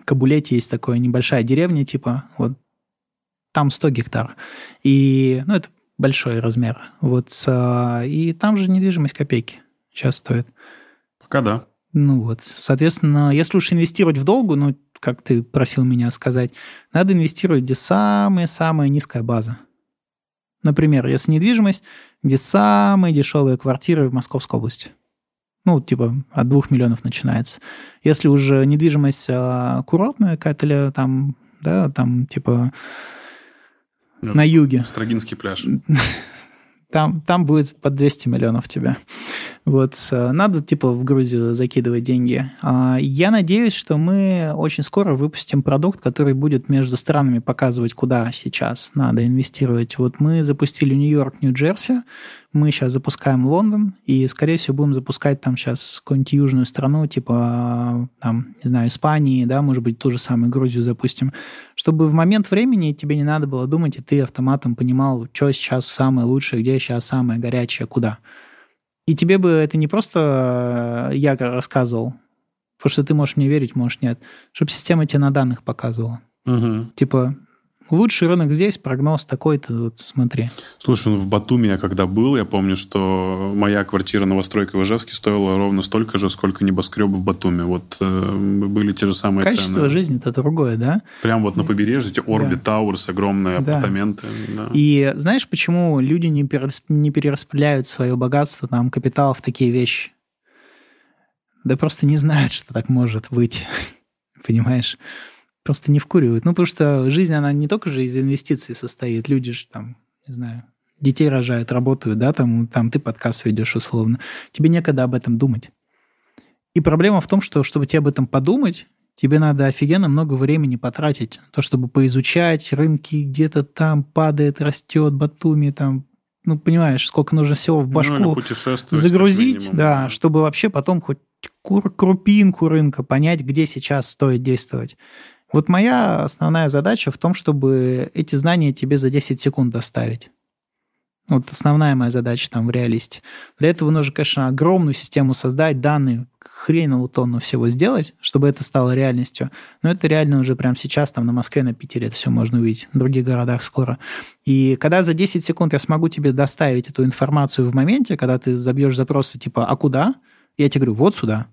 в Кабулете есть такая небольшая деревня, типа, вот там 100 гектар. И, ну, это большой размер. Вот, и там же недвижимость копейки сейчас стоит. Пока да. Ну вот, соответственно, если уж инвестировать в долгу, ну, как ты просил меня сказать, надо инвестировать, где самая-самая низкая база. Например, если недвижимость, где самые дешевые квартиры в Московской области. Ну, типа от двух миллионов начинается. Если уже недвижимость а, курортная какая-то, там, да, там типа ну, на юге. Строгинский пляж. [LAUGHS] Там, там будет под 200 миллионов тебя. Вот, э, надо, типа, в Грузию закидывать деньги. А, я надеюсь, что мы очень скоро выпустим продукт, который будет между странами показывать, куда сейчас надо инвестировать. Вот мы запустили Нью-Йорк, Нью-Джерси, мы сейчас запускаем Лондон, и, скорее всего, будем запускать там сейчас какую-нибудь южную страну, типа, там, не знаю, Испании, да, может быть, ту же самую Грузию запустим, чтобы в момент времени тебе не надо было думать, и ты автоматом понимал, что сейчас самое лучшее, где сейчас самое горячее, куда. И тебе бы это не просто я рассказывал, потому что ты можешь мне верить, можешь нет, чтобы система тебе на данных показывала. Угу. Типа, лучший рынок здесь, прогноз такой-то, вот смотри. Слушай, ну в Батуми я когда был, я помню, что моя квартира новостройка в Ижевске стоила ровно столько же, сколько небоскребы в Батуми. Вот э, были те же самые Качество цены. жизни-то другое, да? Прям вот на побережье, эти Орби да. Тауэрс, огромные да. апартаменты. Да. И знаешь, почему люди не, перерасп... не перераспределяют свое богатство, там, капитал в такие вещи? Да просто не знают, что так может быть. [LAUGHS] Понимаешь? Просто не вкуривают. Ну, потому что жизнь, она не только же из инвестиций состоит. Люди же там, не знаю, детей рожают, работают, да, там, там ты подкаст ведешь условно. Тебе некогда об этом думать. И проблема в том, что чтобы тебе об этом подумать, тебе надо офигенно много времени потратить. То, чтобы поизучать рынки, где-то там падает, растет, Батуми, там, ну, понимаешь, сколько нужно всего в ну, башку ну, загрузить, да, чтобы вообще потом хоть крупинку рынка понять, где сейчас стоит действовать. Вот моя основная задача в том, чтобы эти знания тебе за 10 секунд доставить. Вот основная моя задача там в реалисте. Для этого нужно, конечно, огромную систему создать, данные, хреновую тонну всего сделать, чтобы это стало реальностью. Но это реально уже прямо сейчас там на Москве, на Питере это все можно увидеть, в других городах скоро. И когда за 10 секунд я смогу тебе доставить эту информацию в моменте, когда ты забьешь запросы типа «а куда?», я тебе говорю «вот сюда»,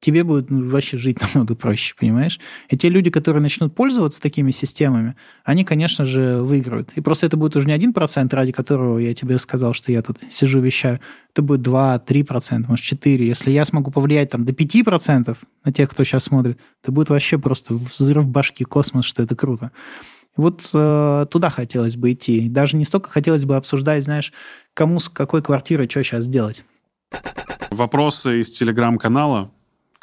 тебе будет ну, вообще жить [LAUGHS] намного проще, понимаешь? И те люди, которые начнут пользоваться такими системами, они, конечно же, выиграют. И просто это будет уже не один процент, ради которого я тебе сказал, что я тут сижу, вещаю. Это будет 2-3%, может, 4%. Если я смогу повлиять там до 5% на тех, кто сейчас смотрит, это будет вообще просто взрыв башки, космос, что это круто. Вот э, туда хотелось бы идти. Даже не столько хотелось бы обсуждать, знаешь, кому с какой квартирой что сейчас делать. Вопросы из телеграм-канала.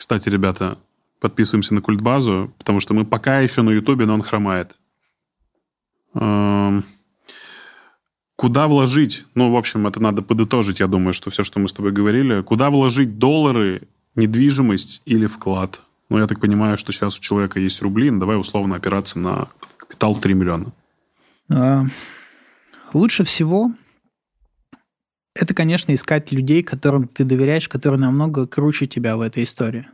Кстати, ребята, подписываемся на культбазу, потому что мы пока еще на Ютубе, но он хромает. Эм... Куда вложить? Ну, в общем, это надо подытожить, я думаю, что все, что мы с тобой говорили. Куда вложить доллары, недвижимость или вклад? Ну, я так понимаю, что сейчас у человека есть рубли, ну, давай условно опираться на капитал 3 миллиона. А, лучше всего это, конечно, искать людей, которым ты доверяешь, которые намного круче тебя в этой истории.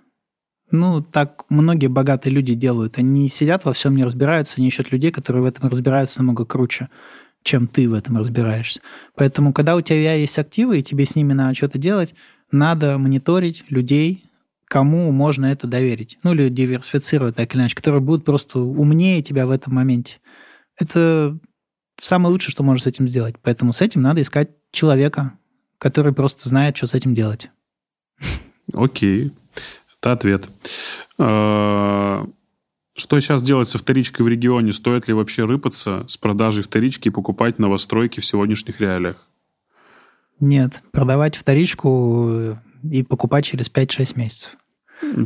Ну, так многие богатые люди делают. Они сидят во всем не разбираются, они ищут людей, которые в этом разбираются намного круче, чем ты в этом разбираешься. Поэтому, когда у тебя есть активы, и тебе с ними надо что-то делать, надо мониторить людей, кому можно это доверить. Ну, или диверсифицировать так или иначе, которые будут просто умнее тебя в этом моменте. Это самое лучшее, что можно с этим сделать. Поэтому с этим надо искать человека, который просто знает, что с этим делать. Окей. Это ответ. А, что сейчас делать со вторичкой в регионе? Стоит ли вообще рыпаться с продажей вторички и покупать новостройки в сегодняшних реалиях? Нет, продавать вторичку и покупать через 5-6 месяцев.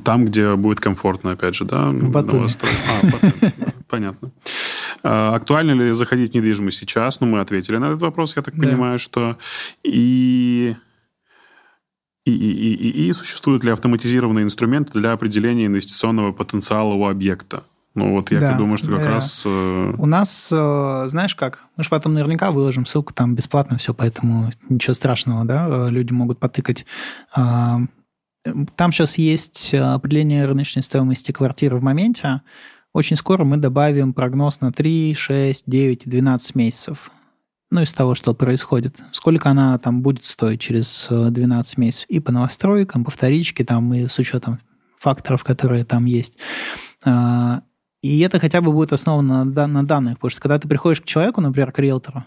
Там, где будет комфортно, опять же, да? Батуми. А, [LAUGHS] понятно. А, актуально ли заходить в недвижимость сейчас? Ну, мы ответили на этот вопрос, я так понимаю, что... И... И, и, и, и существуют ли автоматизированные инструменты для определения инвестиционного потенциала у объекта? Ну вот я да, думаю, что как да. раз... Э... У нас, э, знаешь как, мы же потом наверняка выложим ссылку, там бесплатно все, поэтому ничего страшного, да, э, люди могут потыкать. Э, там сейчас есть определение рыночной стоимости квартиры в моменте, очень скоро мы добавим прогноз на 3, 6, 9 и 12 месяцев. Ну, из того, что происходит. Сколько она там будет стоить через 12 э, месяцев. И по новостройкам, по вторичке, там, и с учетом факторов, которые там есть. А, и это хотя бы будет основано на, данных. Потому что когда ты приходишь к человеку, например, к риэлтору,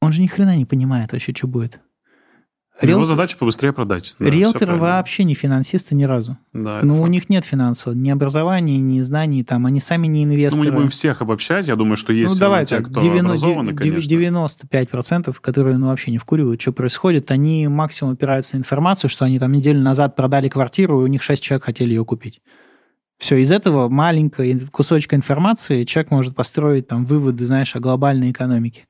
он же ни хрена не понимает вообще, что будет. Риэл... Его задача побыстрее продать. Да, Риэлторы вообще не финансисты ни разу. Да, ну, у них нет финансового, ни образования, ни знаний, там, они сами не инвесторы. Ну, мы не будем всех обобщать, я думаю, что есть ну, давай, те, кто 90, образованы, конечно. 95%, которые ну, вообще не вкуривают, что происходит, они максимум опираются на информацию, что они там неделю назад продали квартиру, и у них 6 человек хотели ее купить. Все, из этого маленького кусочка информации человек может построить там выводы, знаешь, о глобальной экономике.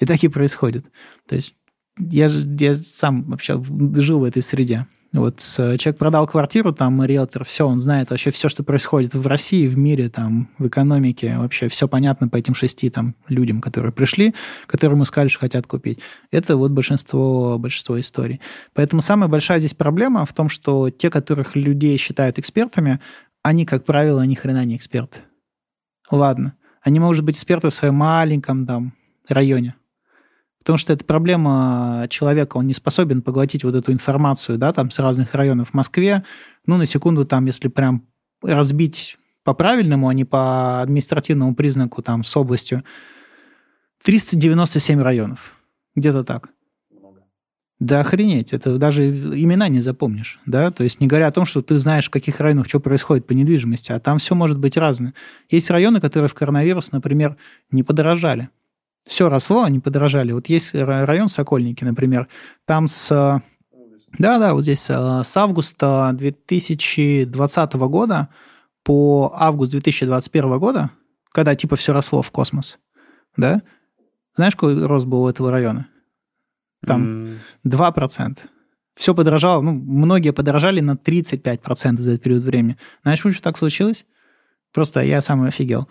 И так и происходит. То есть я, я сам вообще жил в этой среде. Вот человек продал квартиру, там риэлтор, все, он знает вообще все, что происходит в России, в мире, там, в экономике, вообще все понятно по этим шести там людям, которые пришли, которым сказали, что хотят купить. Это вот большинство, большинство историй. Поэтому самая большая здесь проблема в том, что те, которых людей считают экспертами, они, как правило, ни хрена не эксперты. Ладно, они, могут быть, эксперты в своем маленьком там районе, Потому что это проблема человека, он не способен поглотить вот эту информацию, да, там с разных районов в Москве. Ну, на секунду там, если прям разбить по-правильному, а не по административному признаку там с областью, 397 районов. Где-то так. Да охренеть, это даже имена не запомнишь, да, то есть не говоря о том, что ты знаешь, в каких районах что происходит по недвижимости, а там все может быть разное. Есть районы, которые в коронавирус, например, не подорожали все росло, они подорожали. Вот есть район Сокольники, например, там с... Да-да, вот здесь э, с августа 2020 года по август 2021 года, когда типа все росло в космос, да, знаешь, какой рост был у этого района? Там mm. 2%. Все подорожало, ну, многие подорожали на 35% за этот период времени. Знаешь, почему так случилось? Просто я сам офигел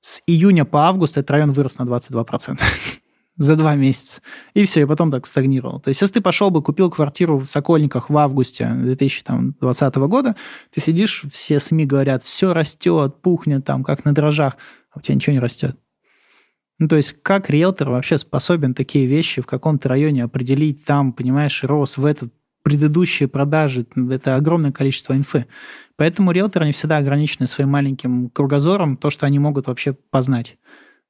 с июня по август этот район вырос на 22% [LAUGHS] за два месяца. И все, и потом так стагнировал. То есть, если ты пошел бы, купил квартиру в Сокольниках в августе 2020 года, ты сидишь, все СМИ говорят, все растет, пухнет там, как на дрожжах, а у тебя ничего не растет. Ну, то есть, как риэлтор вообще способен такие вещи в каком-то районе определить там, понимаешь, рос в этот предыдущие продажи, это огромное количество инфы. Поэтому риэлторы не всегда ограничены своим маленьким кругозором, то, что они могут вообще познать.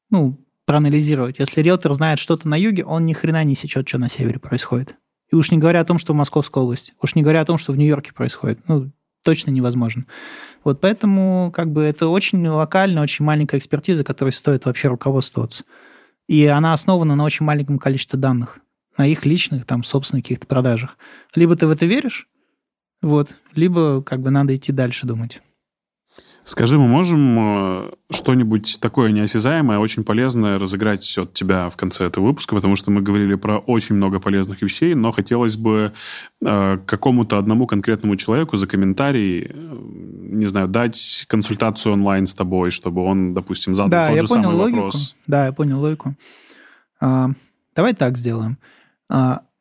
Ну, проанализировать. Если риэлтор знает что-то на юге, он ни хрена не сечет, что на севере происходит. И уж не говоря о том, что в Московской области, уж не говоря о том, что в Нью-Йорке происходит. Ну, точно невозможно. Вот поэтому как бы это очень локальная, очень маленькая экспертиза, которой стоит вообще руководствоваться. И она основана на очень маленьком количестве данных, на их личных, там, собственных каких-то продажах. Либо ты в это веришь, вот, либо как бы надо идти дальше думать. Скажи, мы можем э, что-нибудь такое неосязаемое, очень полезное разыграть от тебя в конце этого выпуска, потому что мы говорили про очень много полезных вещей, но хотелось бы э, какому-то одному конкретному человеку за комментарий, э, не знаю, дать консультацию онлайн с тобой, чтобы он, допустим, задал да, тот я же понял самый логику. вопрос. Да, я понял логику. А, давай так сделаем. А,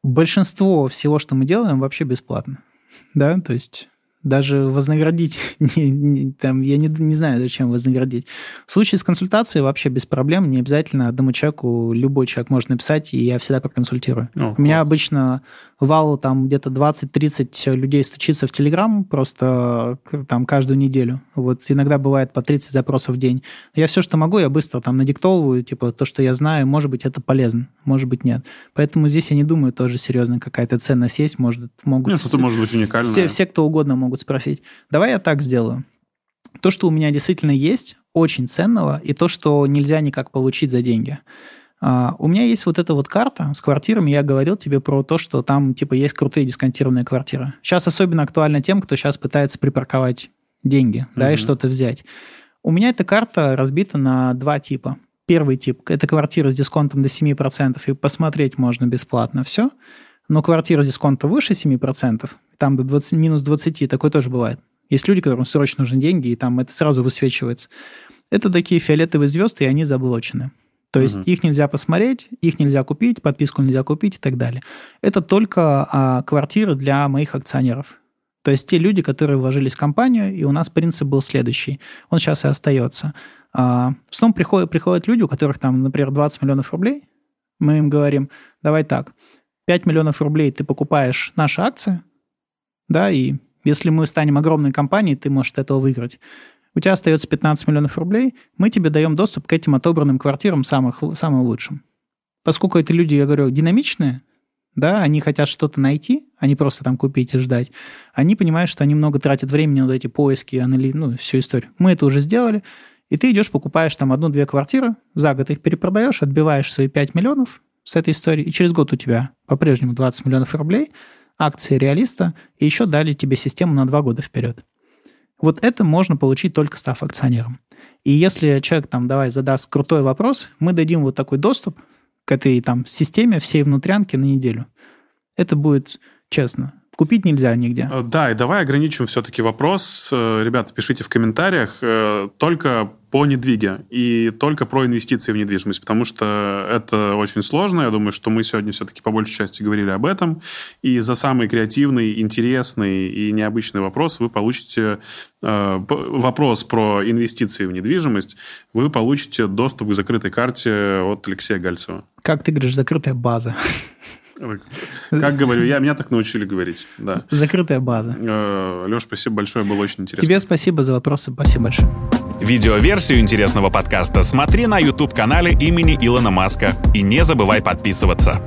большинство всего, что мы делаем, вообще бесплатно. [LAUGHS] Да, то есть даже вознаградить, [LAUGHS] не, не, там, я не, не знаю, зачем вознаградить. В случае с консультацией вообще без проблем, не обязательно одному человеку, любой человек может написать, и я всегда проконсультирую. О, У меня класс. обычно вал там где-то 20-30 людей стучится в Телеграм просто э, там каждую неделю. Вот иногда бывает по 30 запросов в день. Я все, что могу, я быстро там надиктовываю, типа то, что я знаю, может быть, это полезно, может быть, нет. Поэтому здесь я не думаю, тоже серьезно какая-то ценность есть, может, могут... Нет, что-то может быть уникальное. Все, все, кто угодно могут спросить. Давай я так сделаю. То, что у меня действительно есть, очень ценного, и то, что нельзя никак получить за деньги. А, у меня есть вот эта вот карта с квартирами. Я говорил тебе про то, что там типа есть крутые дисконтированные квартиры. Сейчас особенно актуально тем, кто сейчас пытается припарковать деньги, да, и что-то взять. У меня эта карта разбита на два типа. Первый тип – это квартира с дисконтом до 7%, и посмотреть можно бесплатно все. Но квартира с дисконтом выше 7%, там до 20, минус 20, такое тоже бывает. Есть люди, которым срочно нужны деньги, и там это сразу высвечивается. Это такие фиолетовые звезды, и они заблочены. То есть Мгм. их нельзя посмотреть, их нельзя купить, подписку нельзя купить и так далее. Это только а, квартиры для моих акционеров. То есть те люди, которые вложились в компанию, и у нас принцип был следующий. Он сейчас и остается. А, в основном приходят, приходят люди, у которых там, например, 20 миллионов рублей. Мы им говорим, давай так, 5 миллионов рублей ты покупаешь наши акции, да, и если мы станем огромной компанией, ты можешь от этого выиграть. У тебя остается 15 миллионов рублей, мы тебе даем доступ к этим отобранным квартирам самых, самым лучшим. Поскольку эти люди, я говорю, динамичные, да, они хотят что-то найти, а не просто там купить и ждать, они понимают, что они много тратят времени на эти поиски, анали... ну, всю историю. Мы это уже сделали, и ты идешь, покупаешь там одну-две квартиры, за год их перепродаешь, отбиваешь свои 5 миллионов с этой истории, и через год у тебя по-прежнему 20 миллионов рублей, акции реалиста, и еще дали тебе систему на 2 года вперед. Вот это можно получить только став акционером. И если человек там, давай, задаст крутой вопрос, мы дадим вот такой доступ к этой там системе всей внутрянки на неделю. Это будет честно. Купить нельзя нигде. Э, Да, и давай ограничим все-таки вопрос. Э, Ребята, пишите в комментариях э, только по недвиге и только про инвестиции в недвижимость, потому что это очень сложно. Я думаю, что мы сегодня все-таки по большей части говорили об этом. И за самый креативный, интересный и необычный вопрос вы получите э, вопрос про инвестиции в недвижимость. Вы получите доступ к закрытой карте от Алексея Гальцева. Как ты говоришь, закрытая база. Как говорю я, меня так научили говорить. Да. Закрытая база. Леш, спасибо большое, было очень интересно. Тебе спасибо за вопросы. Спасибо большое. Видеоверсию интересного подкаста смотри на YouTube-канале имени Илона Маска. И не забывай подписываться.